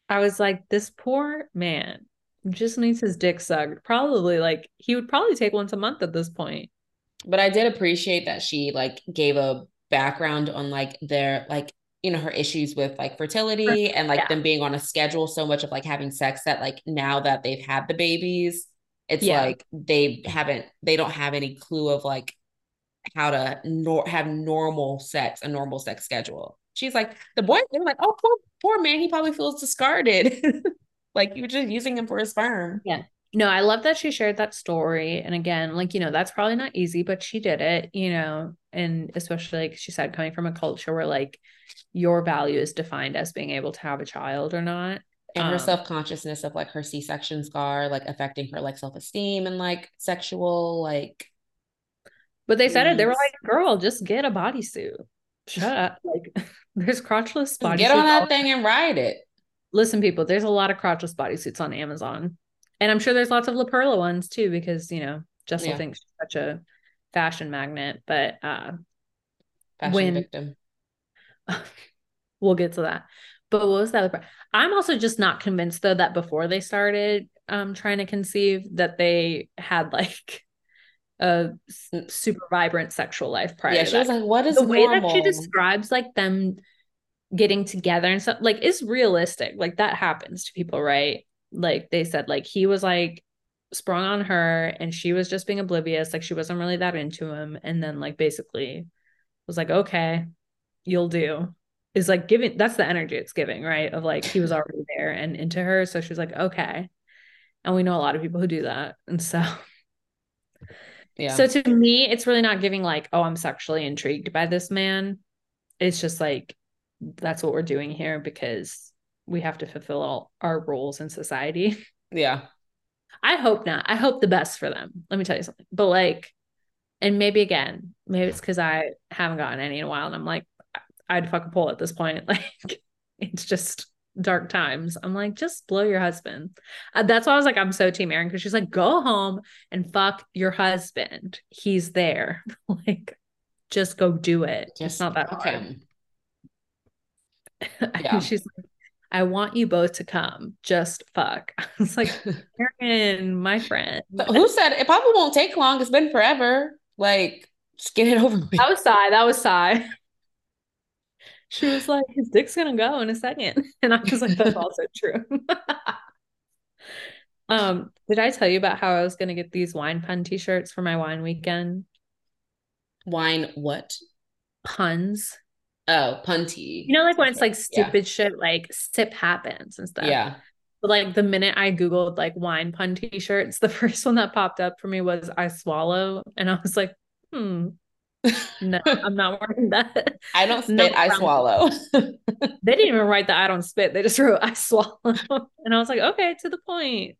I was like, this poor man just needs his dick sucked. Probably like he would probably take once a month at this point. But I did appreciate that she like gave a background on like their like you know her issues with like fertility and like yeah. them being on a schedule so much of like having sex that like now that they've had the babies it's yeah. like they haven't they don't have any clue of like how to nor- have normal sex a normal sex schedule. She's like the boy they're like oh poor, poor man he probably feels discarded. Like you're just using him for his sperm. Yeah no, I love that she shared that story. And again, like, you know, that's probably not easy, but she did it, you know, and especially like she said, coming from a culture where like your value is defined as being able to have a child or not. And her um, self consciousness of like her C section scar, like affecting her like self esteem and like sexual, like. But they said it. They were like, "Girl, just get a bodysuit. Shut up. Like, there's crotchless bodysuits. Get on that thing and ride it." Listen, people, there's a lot of crotchless bodysuits on Amazon. And I'm sure there's lots of La Perla ones too, because you know, Jessel yeah. thinks she's such a fashion magnet. But uh fashion when, victim. we'll get to that. But what was that? I'm also just not convinced though that before they started um trying to conceive that they had like a super vibrant sexual life prior. Yeah, she was like, "What is the normal? way that she describes like them getting together and stuff? Like, is realistic. Like that happens to people, right? Like they said like he was like sprung on her and she was just being oblivious like she wasn't really that into him. And then like basically was like okay you'll do. Is like giving that's the energy it's giving right? Of like he was already there and into her. So she was like okay. And we know a lot of people who do that. And so yeah. so to me it's really not giving like oh i'm sexually intrigued by this man. It's just like that's what we're doing here because we have to fulfill all our roles in society. Yeah. I hope not. I hope the best for them. Let me tell you something. But like, and maybe again, maybe it's because I haven't gotten any in a while, and I'm like, I'd fuck a pole at this point. Like, it's just dark times. I'm like, just blow your husband. Uh, that's why I was like, I'm so team Erin because she's like, go home and fuck your husband. He's there. like, just go do it. Just it's not that hard. Him. Yeah. she's like, I want you both to come. Just fuck. I was like, Erin, my friend. Who said it probably won't take long? It's been forever. Like, just get it over with. That was Sai. That was Sai. She was like, his dick's gonna go in a second. And I was like, that's also true. um, did I tell you about how I was gonna get these wine pun t-shirts for my wine weekend? Wine what? Puns. Oh, punty. You know, like when it's like stupid yeah. shit, like sip happens and stuff. Yeah. But like the minute I Googled like wine pun t-shirts, the first one that popped up for me was I swallow. And I was like, hmm, no, I'm not wearing that. I don't spit, no I swallow. they didn't even write that I don't spit. They just wrote I swallow. And I was like, okay, to the point.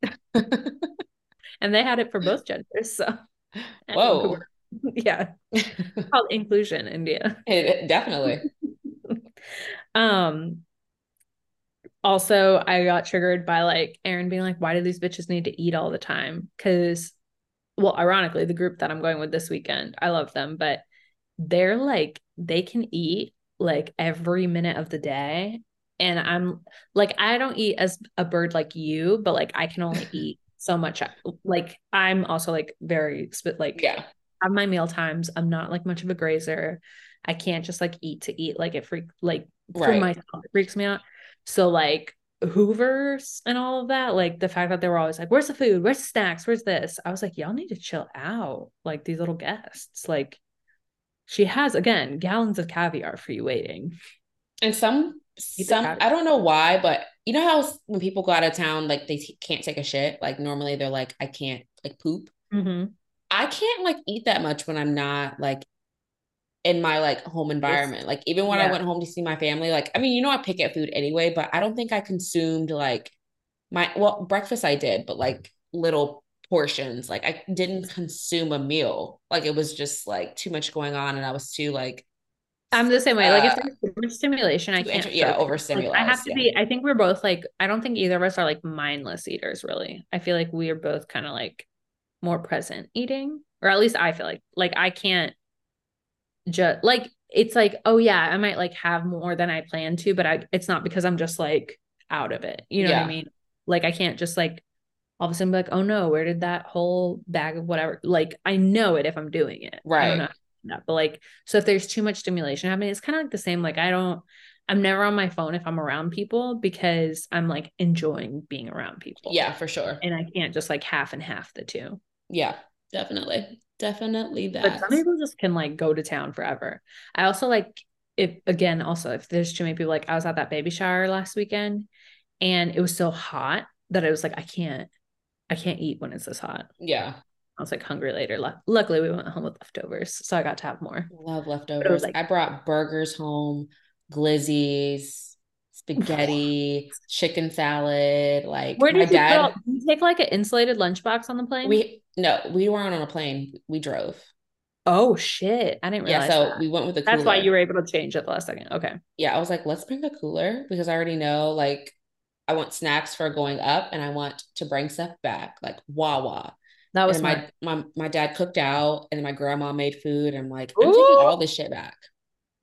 and they had it for both genders. So Whoa. Yeah. called inclusion, India. It, definitely. um also I got triggered by like erin being like, why do these bitches need to eat all the time? Cause well, ironically, the group that I'm going with this weekend, I love them, but they're like they can eat like every minute of the day and i'm like i don't eat as a bird like you but like i can only eat so much like i'm also like very like yeah have my meal times i'm not like much of a grazer i can't just like eat to eat like it freak like for right. myself it freaks me out so like hoovers and all of that like the fact that they were always like where's the food where's the snacks where's this i was like y'all need to chill out like these little guests like she has again gallons of caviar for you waiting. And some some I don't know why, but you know how when people go out of town, like they t- can't take a shit. Like normally they're like, I can't like poop. Mm-hmm. I can't like eat that much when I'm not like in my like home environment. Like even when yeah. I went home to see my family, like I mean, you know, I pick at food anyway, but I don't think I consumed like my well breakfast I did, but like little portions. Like I didn't consume a meal. Like it was just like too much going on and I was too like I'm the same way. Like if uh, there's too much stimulation, I can't. Inter- yeah, overstimulate. Like, I have to yeah. be. I think we're both like. I don't think either of us are like mindless eaters. Really, I feel like we are both kind of like more present eating, or at least I feel like like I can't just like it's like oh yeah I might like have more than I plan to, but I it's not because I'm just like out of it. You know yeah. what I mean? Like I can't just like all of a sudden be like, oh no, where did that whole bag of whatever? Like I know it if I'm doing it. Right. But like, so if there's too much stimulation happening, it's kind of like the same. Like I don't, I'm never on my phone if I'm around people because I'm like enjoying being around people. Yeah, for sure. And I can't just like half and half the two. Yeah, definitely. Definitely that. But some people just can like go to town forever. I also like if again, also if there's too many people, like I was at that baby shower last weekend and it was so hot that I was like, I can't, I can't eat when it's this hot. Yeah. I was like hungry later. Luckily, we went home with leftovers, so I got to have more. Love leftovers. Like, I brought burgers home, glizzies, spaghetti, chicken salad. Like where did you dad, you take like an insulated lunchbox on the plane? We no, we weren't on a plane. We drove. Oh shit! I didn't realize. Yeah, so that. we went with the. Cooler. That's why you were able to change at the last second. Okay. Yeah, I was like, let's bring the cooler because I already know like I want snacks for going up and I want to bring stuff back, like Wawa. That was my my my dad cooked out and my grandma made food. And I'm like, I'm Ooh. taking all this shit back.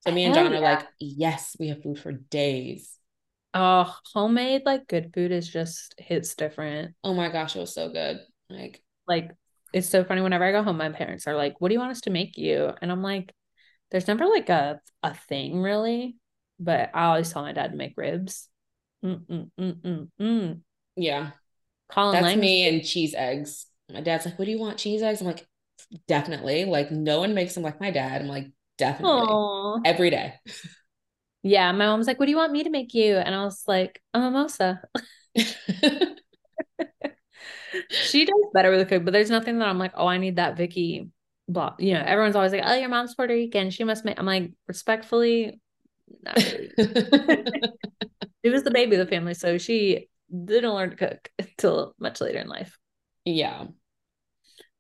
So me and John yeah. are like, yes, we have food for days. Oh, homemade like good food is just hits different. Oh my gosh, it was so good. Like, like it's so funny. Whenever I go home, my parents are like, "What do you want us to make you?" And I'm like, "There's never like a a thing really." But I always tell my dad to make ribs. Mm, mm, mm, yeah. Colin That's Lang- me and cheese eggs. My dad's like, What do you want? Cheese eggs? I'm like, Definitely. Like, no one makes them like my dad. I'm like, Definitely. Aww. Every day. Yeah. My mom's like, What do you want me to make you? And I was like, A mimosa. she does better with the cook, but there's nothing that I'm like, Oh, I need that Vicky. Blah. You know, everyone's always like, Oh, your mom's Puerto Rican. She must make. I'm like, respectfully, not really. She was the baby of the family, so she didn't learn to cook until much later in life. Yeah.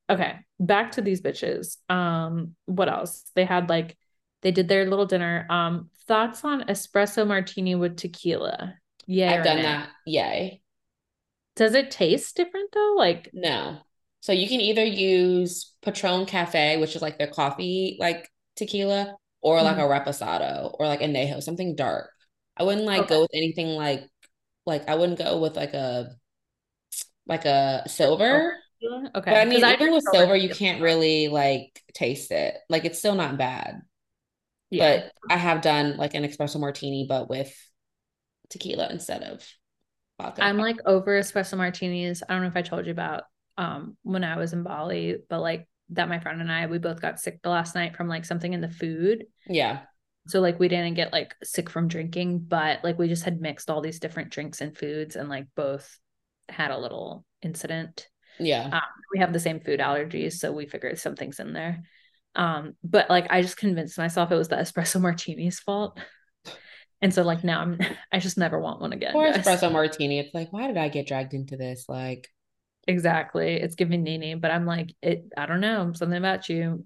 Okay, back to these bitches. Um, what else? They had like they did their little dinner. Um, thoughts on espresso martini with tequila. Yeah. I've done that. Yay. Does it taste different though? Like no. So you can either use Patron Cafe, which is like their coffee like tequila, or mm-hmm. like a reposado or like añejo, something dark. I wouldn't like okay. go with anything like like I wouldn't go with like a like a silver. Okay. But I mean, even with silver, you can't really like taste it. Like it's still not bad. Yeah. But I have done like an espresso martini, but with tequila instead of vodka. I'm like over espresso martinis. I don't know if I told you about um when I was in Bali, but like that my friend and I we both got sick the last night from like something in the food. Yeah. So like we didn't get like sick from drinking, but like we just had mixed all these different drinks and foods and like both had a little incident. Yeah. Um, we have the same food allergies, so we figured something's in there. Um, but like I just convinced myself it was the espresso martini's fault. And so like now I'm I just never want one again. Or espresso martini. It's like, why did I get dragged into this? Like exactly. It's giving Nini, but I'm like, it I don't know. Something about you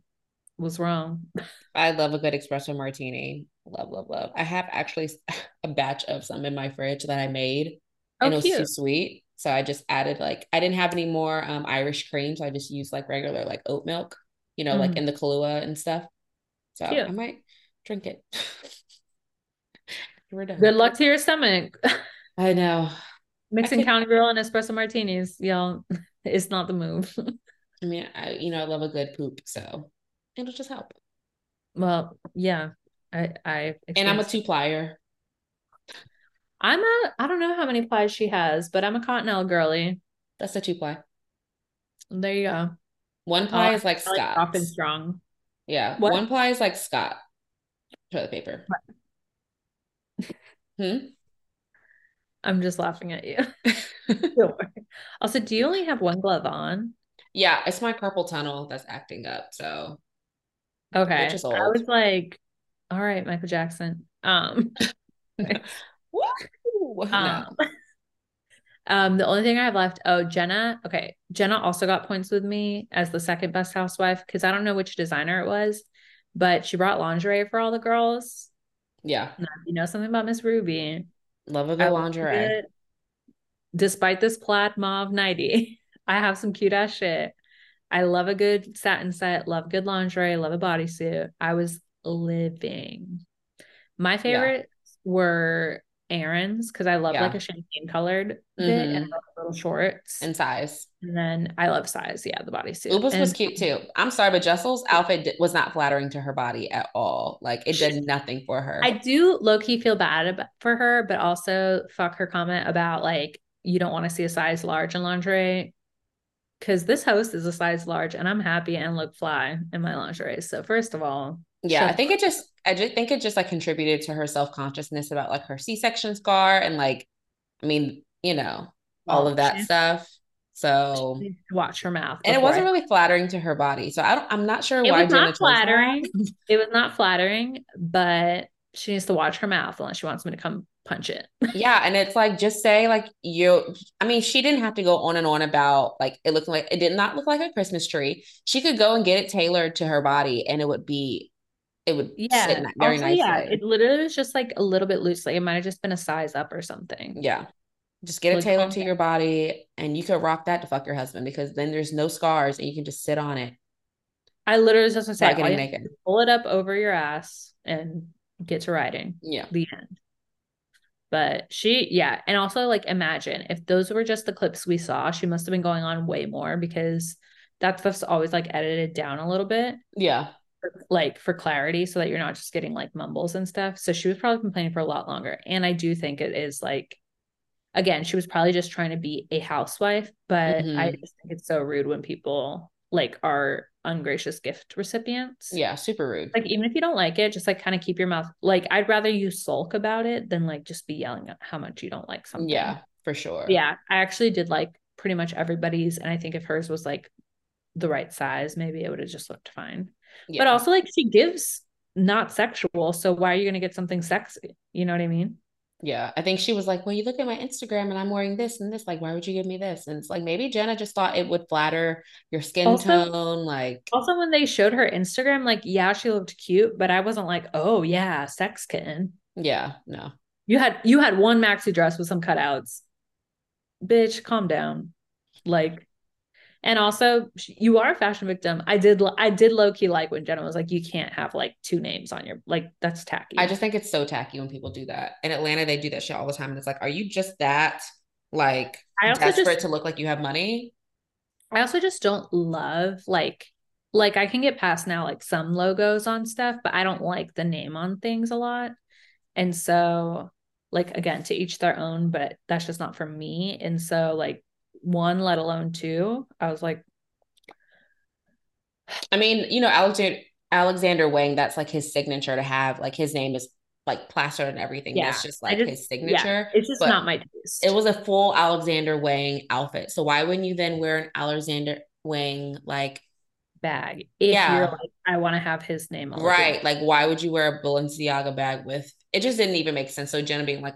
was wrong. I love a good espresso martini. Love, love, love. I have actually a batch of some in my fridge that I made. Oh, and it was cute. too sweet. So I just added like I didn't have any more um Irish cream. So I just used like regular like oat milk, you know, mm. like in the Kahlua and stuff. So cute. I might drink it. We're done. Good luck to your stomach. I know. Mixing I County Girl and espresso martinis, y'all, is not the move. I mean, I you know I love a good poop, so it'll just help. Well, yeah, I I and I'm a two plier. I'm a I don't know how many plies she has, but I'm a Cottonelle girly. That's a two ply. There you go. One ply uh, is like Scott. Like and strong. Yeah, what? one ply is like Scott toilet paper. Hmm? I'm just laughing at you. also, do you only have one glove on? Yeah, it's my carpal tunnel that's acting up. So okay. I was like, all right, Michael Jackson. Um! Um, um, the only thing I have left, oh, Jenna. Okay. Jenna also got points with me as the second best housewife because I don't know which designer it was, but she brought lingerie for all the girls. Yeah. You know something about Miss Ruby. Love a good lingerie. Despite this plaid mauve nighty, I have some cute ass shit. I love a good satin set, love good lingerie, love a bodysuit. I was living. My favorites yeah. were Erin's because I love yeah. like a champagne colored mm-hmm. bit and mm-hmm. little shorts and size. And then I love size. Yeah, the bodysuit. Ubah's and- was cute too. I'm sorry, but Jessel's outfit was not flattering to her body at all. Like it did nothing for her. I do low key feel bad about, for her, but also fuck her comment about like you don't want to see a size large in lingerie because this host is a size large and I'm happy and look fly in my lingerie. So first of all, yeah, I think it just I just think it just like contributed to her self-consciousness about like her C-section scar and like I mean, you know, all of that stuff. So watch her mouth. And it wasn't really flattering to her body. So I don't I'm not sure it why It was not flattering. it was not flattering, but she needs to watch her mouth unless she wants me to come punch it. yeah. And it's like just say like you I mean, she didn't have to go on and on about like it looked like it did not look like a Christmas tree. She could go and get it tailored to her body and it would be it would yeah sit oh, very also, nicely. Yeah, it literally was just like a little bit loosely. It might have just been a size up or something. Yeah. Just get it like, tailored to your body and you could rock that to fuck your husband because then there's no scars and you can just sit on it. I literally was just gonna say getting naked. pull it up over your ass and get to riding. Yeah. The end. But she, yeah. And also like imagine if those were just the clips we saw, she must have been going on way more because that stuff's always like edited down a little bit. Yeah like for clarity so that you're not just getting like mumbles and stuff. So she was probably complaining for a lot longer. And I do think it is like again, she was probably just trying to be a housewife, but mm-hmm. I just think it's so rude when people like are ungracious gift recipients. Yeah, super rude. Like even if you don't like it, just like kind of keep your mouth like I'd rather you sulk about it than like just be yelling at how much you don't like something. Yeah, for sure. Yeah, I actually did like pretty much everybody's and I think if hers was like the right size, maybe it would have just looked fine. Yeah. But also like she gives not sexual. So why are you going to get something sexy? You know what I mean? Yeah. I think she was like, well, you look at my Instagram and I'm wearing this and this. Like, why would you give me this? And it's like, maybe Jenna just thought it would flatter your skin also, tone. Like, also when they showed her Instagram, like, yeah, she looked cute, but I wasn't like, oh, yeah, sex kitten. Yeah. No. You had you had one maxi dress with some cutouts. Bitch, calm down. Like, and also you are a fashion victim. I did I did low key like when Jenna was like, you can't have like two names on your like that's tacky. I just think it's so tacky when people do that. In Atlanta, they do that shit all the time. And it's like, are you just that like desperate just, to look like you have money? I also just don't love like like I can get past now like some logos on stuff, but I don't like the name on things a lot. And so like again, to each their own, but that's just not for me. And so like one, let alone two, I was like I mean, you know, Alexander Alexander Wang, that's like his signature to have like his name is like plastered and everything. Yeah. That's just like just, his signature. Yeah, it's just but not my taste. It was a full Alexander Wang outfit. So why wouldn't you then wear an Alexander Wang like bag if yeah. you're like, I want to have his name on Right. Like why would you wear a Balenciaga bag with it just didn't even make sense. So Jenna being like,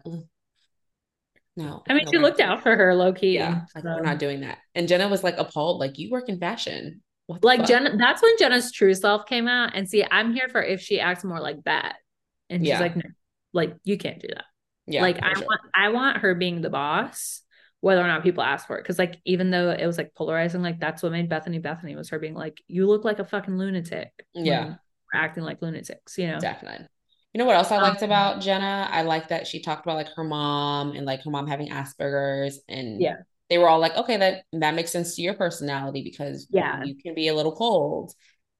no. I mean, no, she looked out for her low key. Yeah. Like, so. we're not doing that. And Jenna was like appalled, like, you work in fashion. like Jenna, that's when Jenna's true self came out. And see, I'm here for if she acts more like that. And she's yeah. like, no, like you can't do that. Yeah. Like I sure. want I want her being the boss, whether or not people ask for it. Cause like even though it was like polarizing, like that's what made Bethenny Bethenny was her being like, you look like a fucking lunatic. Yeah. acting like lunatics, you know? Definitely. You know what else I liked um, about Jenna? I like that she talked about like her mom and like her mom having Asperger's and yeah. They were all like, okay, that that makes sense to your personality because yeah, you can be a little cold.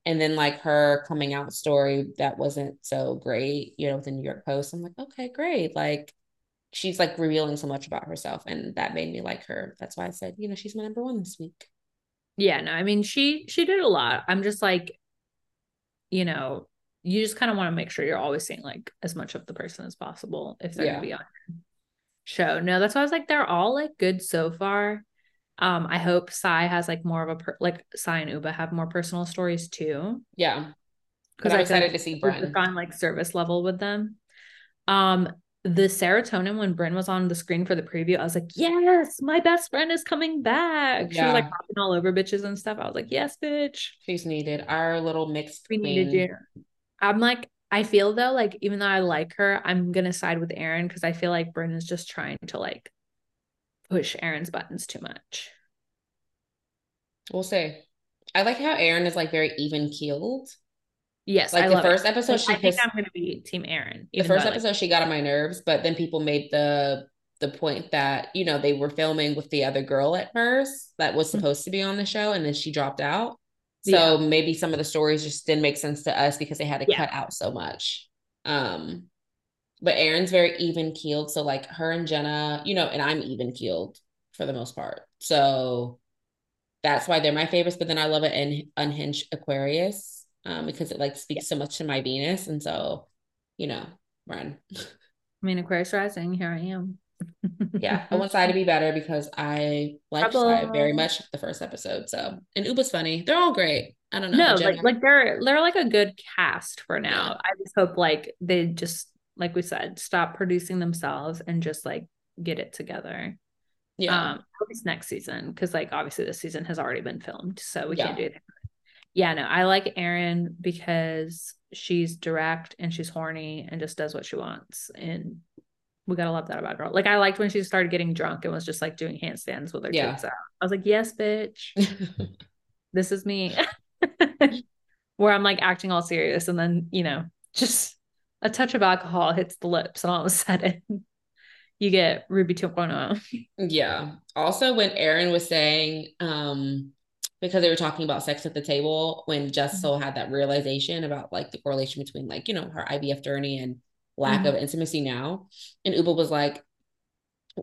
And then like her coming out story that wasn't so great you know with the new york post i'm like okay great. Like she's like revealing so much about herself and that made me like her. That's why i said you know she's my number one this week. Yeah no i mean she she did a lot. I'm just like you know you just kind of want to make sure you're always seeing like as much of the person as possible if they're yeah. gonna be on show no that's why i was like they're all like good so far um, I hope Sai has like more of a per- like Sai and Ubah have more personal stories too. Yeah, because I'm excited to see Brynn on like service level with them. Um, the serotonin when Brynn was on the screen for the preview, I was like, yes, my best friend is coming back. Yeah. She was like popping all over bitches and stuff. I was like, yes, bitch. She's needed. Our little mixed. We needed you. I'm like, I feel though, like even though I like her, I'm gonna side with Erin because I feel like Brynn is just trying to like push Erin's buttons too much. We'll see. I like how Erin is like very even keeled. Yes, like I the first it. episode, she I think I'm gonna be Team Erin. The first episode, like- she got on my nerves, but then people made the the point that you know they were filming with the other girl at first that was mm-hmm. supposed mm-hmm. to be on the show, and then she dropped out. So yeah. maybe some of the stories just didn't make sense to us because they had to yeah. cut out so much. Um, but Erin's very even keeled. So like her and Jenna, you know, and I'm even keeled for the most part. So that's why they're my favorites. But then I love it in Unhinged Aquarius um, because it like speaks so much to my Venus. And so, you know, run. I mean, Aquarius rising, here I am. Yeah, I want Sai to be better because I like Sai very much the first episode. So and Ubah's funny. They're all great. I don't know. No, like like they're they're like a good cast for now. Yeah. I just hope like they just like we said, stop producing themselves and just like get it together. Yeah. Um, at least next season, because like obviously this season has already been filmed, so we yeah. can't do it. Yeah, no, I like Erin because she's direct and she's horny and just does what she wants. And we gotta love that about girl. Like I liked when she started getting drunk and was just like doing handstands with her yeah. tits out. I was like, yes, bitch. this is me. Where I'm like acting all serious and then, you know, just a touch of alcohol hits the lips and all of a sudden you get Ruby 2.0. Yeah. Also, when Erin was saying, um, because they were talking about sex at the table, when Jessel mm-hmm. had that realization about like the correlation between like, you know, her IVF journey and lack mm-hmm. of intimacy now. And Ubah was like,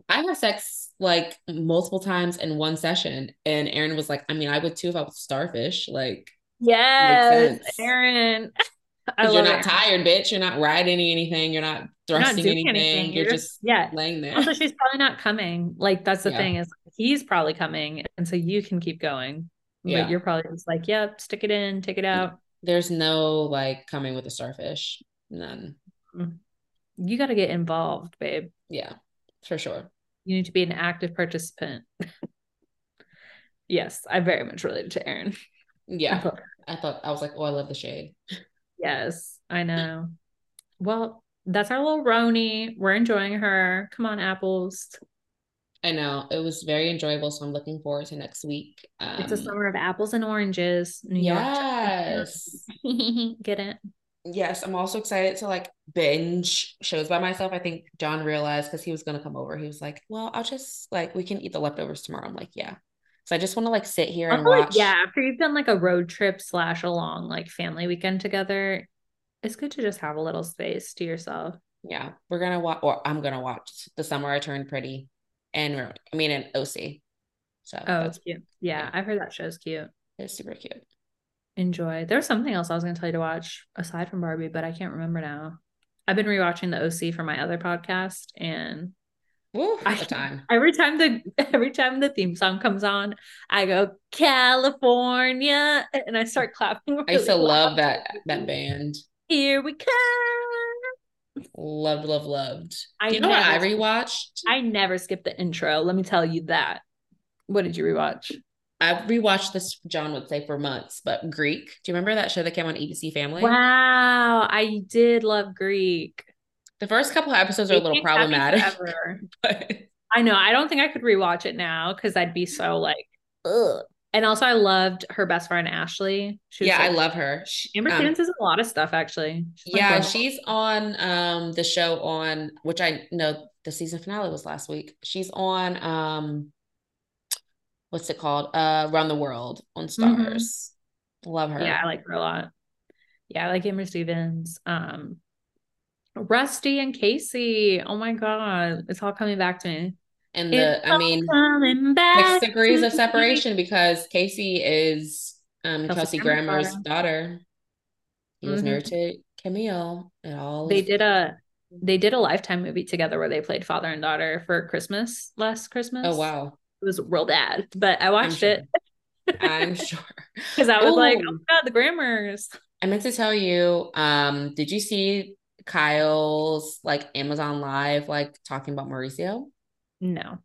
I had sex like multiple times in one session. And Erin was like, I mean, I would too if I was starfish. Like, yes, Erin. you're not tired, bitch. You're not riding anything. You're not thrusting you're not anything. anything. You're, you're just, just, yeah laying there. Also, she's probably not coming. Like that's the yeah. thing is he's probably coming, and so you can keep going. Yeah. But you're probably just like, yep, stick it in, take it out. There's no like coming with a starfish. None. Mm. You got to get involved, babe. Yeah, for sure. You need to be an active participant. yes, I very much related to Erin. Yeah. I thought, I thought I was like, oh, I love the shade. Yes, I know. Well, that's our little RHONY. We're enjoying her. Come on, apples. I know it was very enjoyable, so I'm looking forward to next week. Um, it's a summer of apples and oranges. New yes, get it. Yes, I'm also excited to like binge shows by myself. I think John realized because he was gonna come over. He was like, "Well, I'll just like we can eat the leftovers tomorrow." I'm like, "Yeah." So I just want to like sit here and watch. Like, yeah, after you've done like a road trip slash a long like family weekend together, it's good to just have a little space to yourself. Yeah, we're gonna watch, or I'm gonna watch The Summer I Turned Pretty and I mean an OC. So oh, that's cute. Yeah, yeah, I've heard that show's cute. It's super cute. Enjoy. There's something else I was going to tell you to watch aside from Barbie, but I can't remember now. I've been rewatching the OC for my other podcast, and Ooh, I, time. every time the every time the theme song comes on, I go California, and I start clapping. Really I used to loud. love that that band. Here we come. Loved, loved, loved. I Do you know what I rewatched? I never skipped the intro. Let me tell you that. What did you rewatch? I rewatched this, John would say, for months, but Greek. Do you remember that show that came on ABC Family? Wow. I did love Greek. The first couple of episodes are a little problematic. but... I know. I don't think I could rewatch it now because I'd be so like, ugh. And also, I loved her best friend Ashley. yeah, like, I love her. She, Amber um, Stevens is a lot of stuff actually. She's yeah, she's on um the show on which I know the season finale was last week. She's on um what's it called? Uh Around the World on mm-hmm. Mm-hmm. Love her. Yeah, I like her a lot. Yeah, I like Amber Stevens. Um Rusty and Casey. Oh my god, it's all coming back to me and the it's I mean six degrees of separation because Casey is um Kelsey, Kelsey Grammer's daughter. daughter. He was mm-hmm. married to Camille and all they did a they did a lifetime movie together where they played father and daughter for Christmas last Christmas. Oh wow. It was real bad, but I watched I'm it. I'm sure. Because I was Ooh. like, oh my god, the Grammers. I meant to tell you, um, did you see Kyle's like Amazon live like talking about Mauricio? No.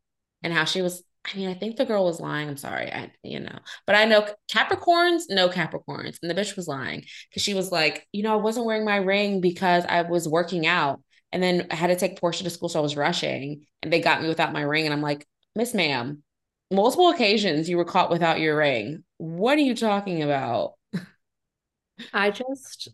And how she was, I mean, I think the girl was lying. I'm sorry. I, you know, but I know Capricorns, no Capricorns. And the bitch was lying because she was like, you know, I wasn't wearing my ring because I was working out. And then I had to take Portia to school. So I was rushing and they got me without my ring. And I'm like, Miss Ma'am, multiple occasions you were caught without your ring. What are you talking about? I just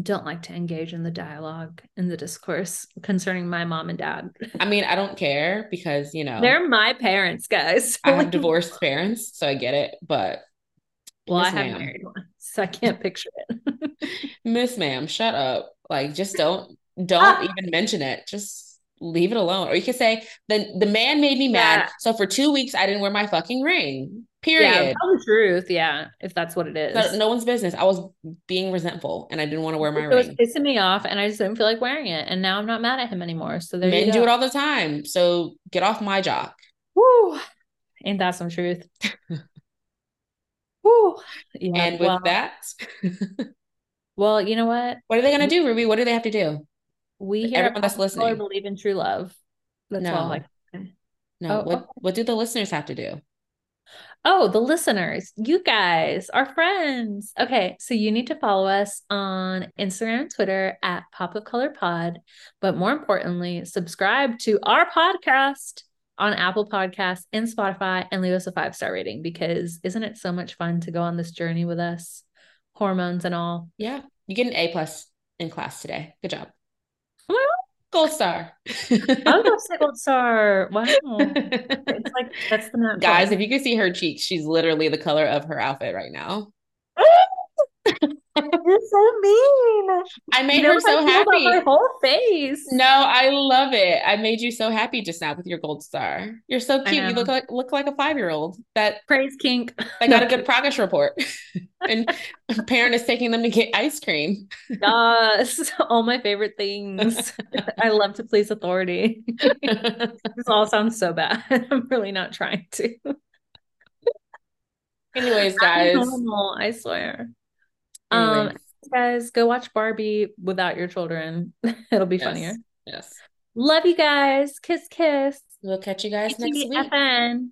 don't like to engage in the dialogue in the discourse concerning my mom and dad. I mean, I don't care because, you know, they're my parents, guys. I have divorced parents, so I get it, but well, Miss I have married one, so I can't picture it. Miss ma'am, shut up. Like just don't don't ah. even mention it. Just leave it alone. Or you could say the the man made me mad. Yeah. So for two weeks I didn't wear my fucking ring. Period. Yeah, tell the truth. Yeah, if that's what it is. No, no one's business. I was being resentful and I didn't want to wear my it ring. It was pissing me off and I just didn't feel like wearing it. And now I'm not mad at him anymore. So there Men do it all the time. So get off my jock. Woo. Ain't that some truth? Woo. Yeah, and with well, that. well, you know what? What are they gonna do, Ruby? What do they have to do? We here everyone that's listening believe in true love. That's no. all. I no. Oh, what okay. what do the listeners have to do? Oh, the listeners, you guys, our friends. Okay, so you need to follow us on Instagram and Twitter at Pop of Color Pod. But more importantly, subscribe to our podcast on Apple Podcasts and Spotify and leave us a five star rating because isn't it so much fun to go on this journey with us? Hormones and all. Yeah. You get an A plus in class today. Good job. Gold star. I was say gold star. Wow. It's like that's the natural. Guys, if you can see her cheeks, she's literally the color of her outfit right now. Oh, You're so mean. I made her so happy. My whole face. No, I love it. I made you so happy just now with your gold star. You're so cute. You look like look like a five year old. That praise kink. I got a good progress report. and parent is taking them to get ice cream. Yes, all my favorite things. I love to please authority. this all sounds so bad. I'm really not trying to. Anyways, guys. Normal, I swear. Um, guys, go watch Barbie without your children. It'll be yes. funnier. Yes. Love you guys. Kiss, kiss. We'll catch you guys next week. FN.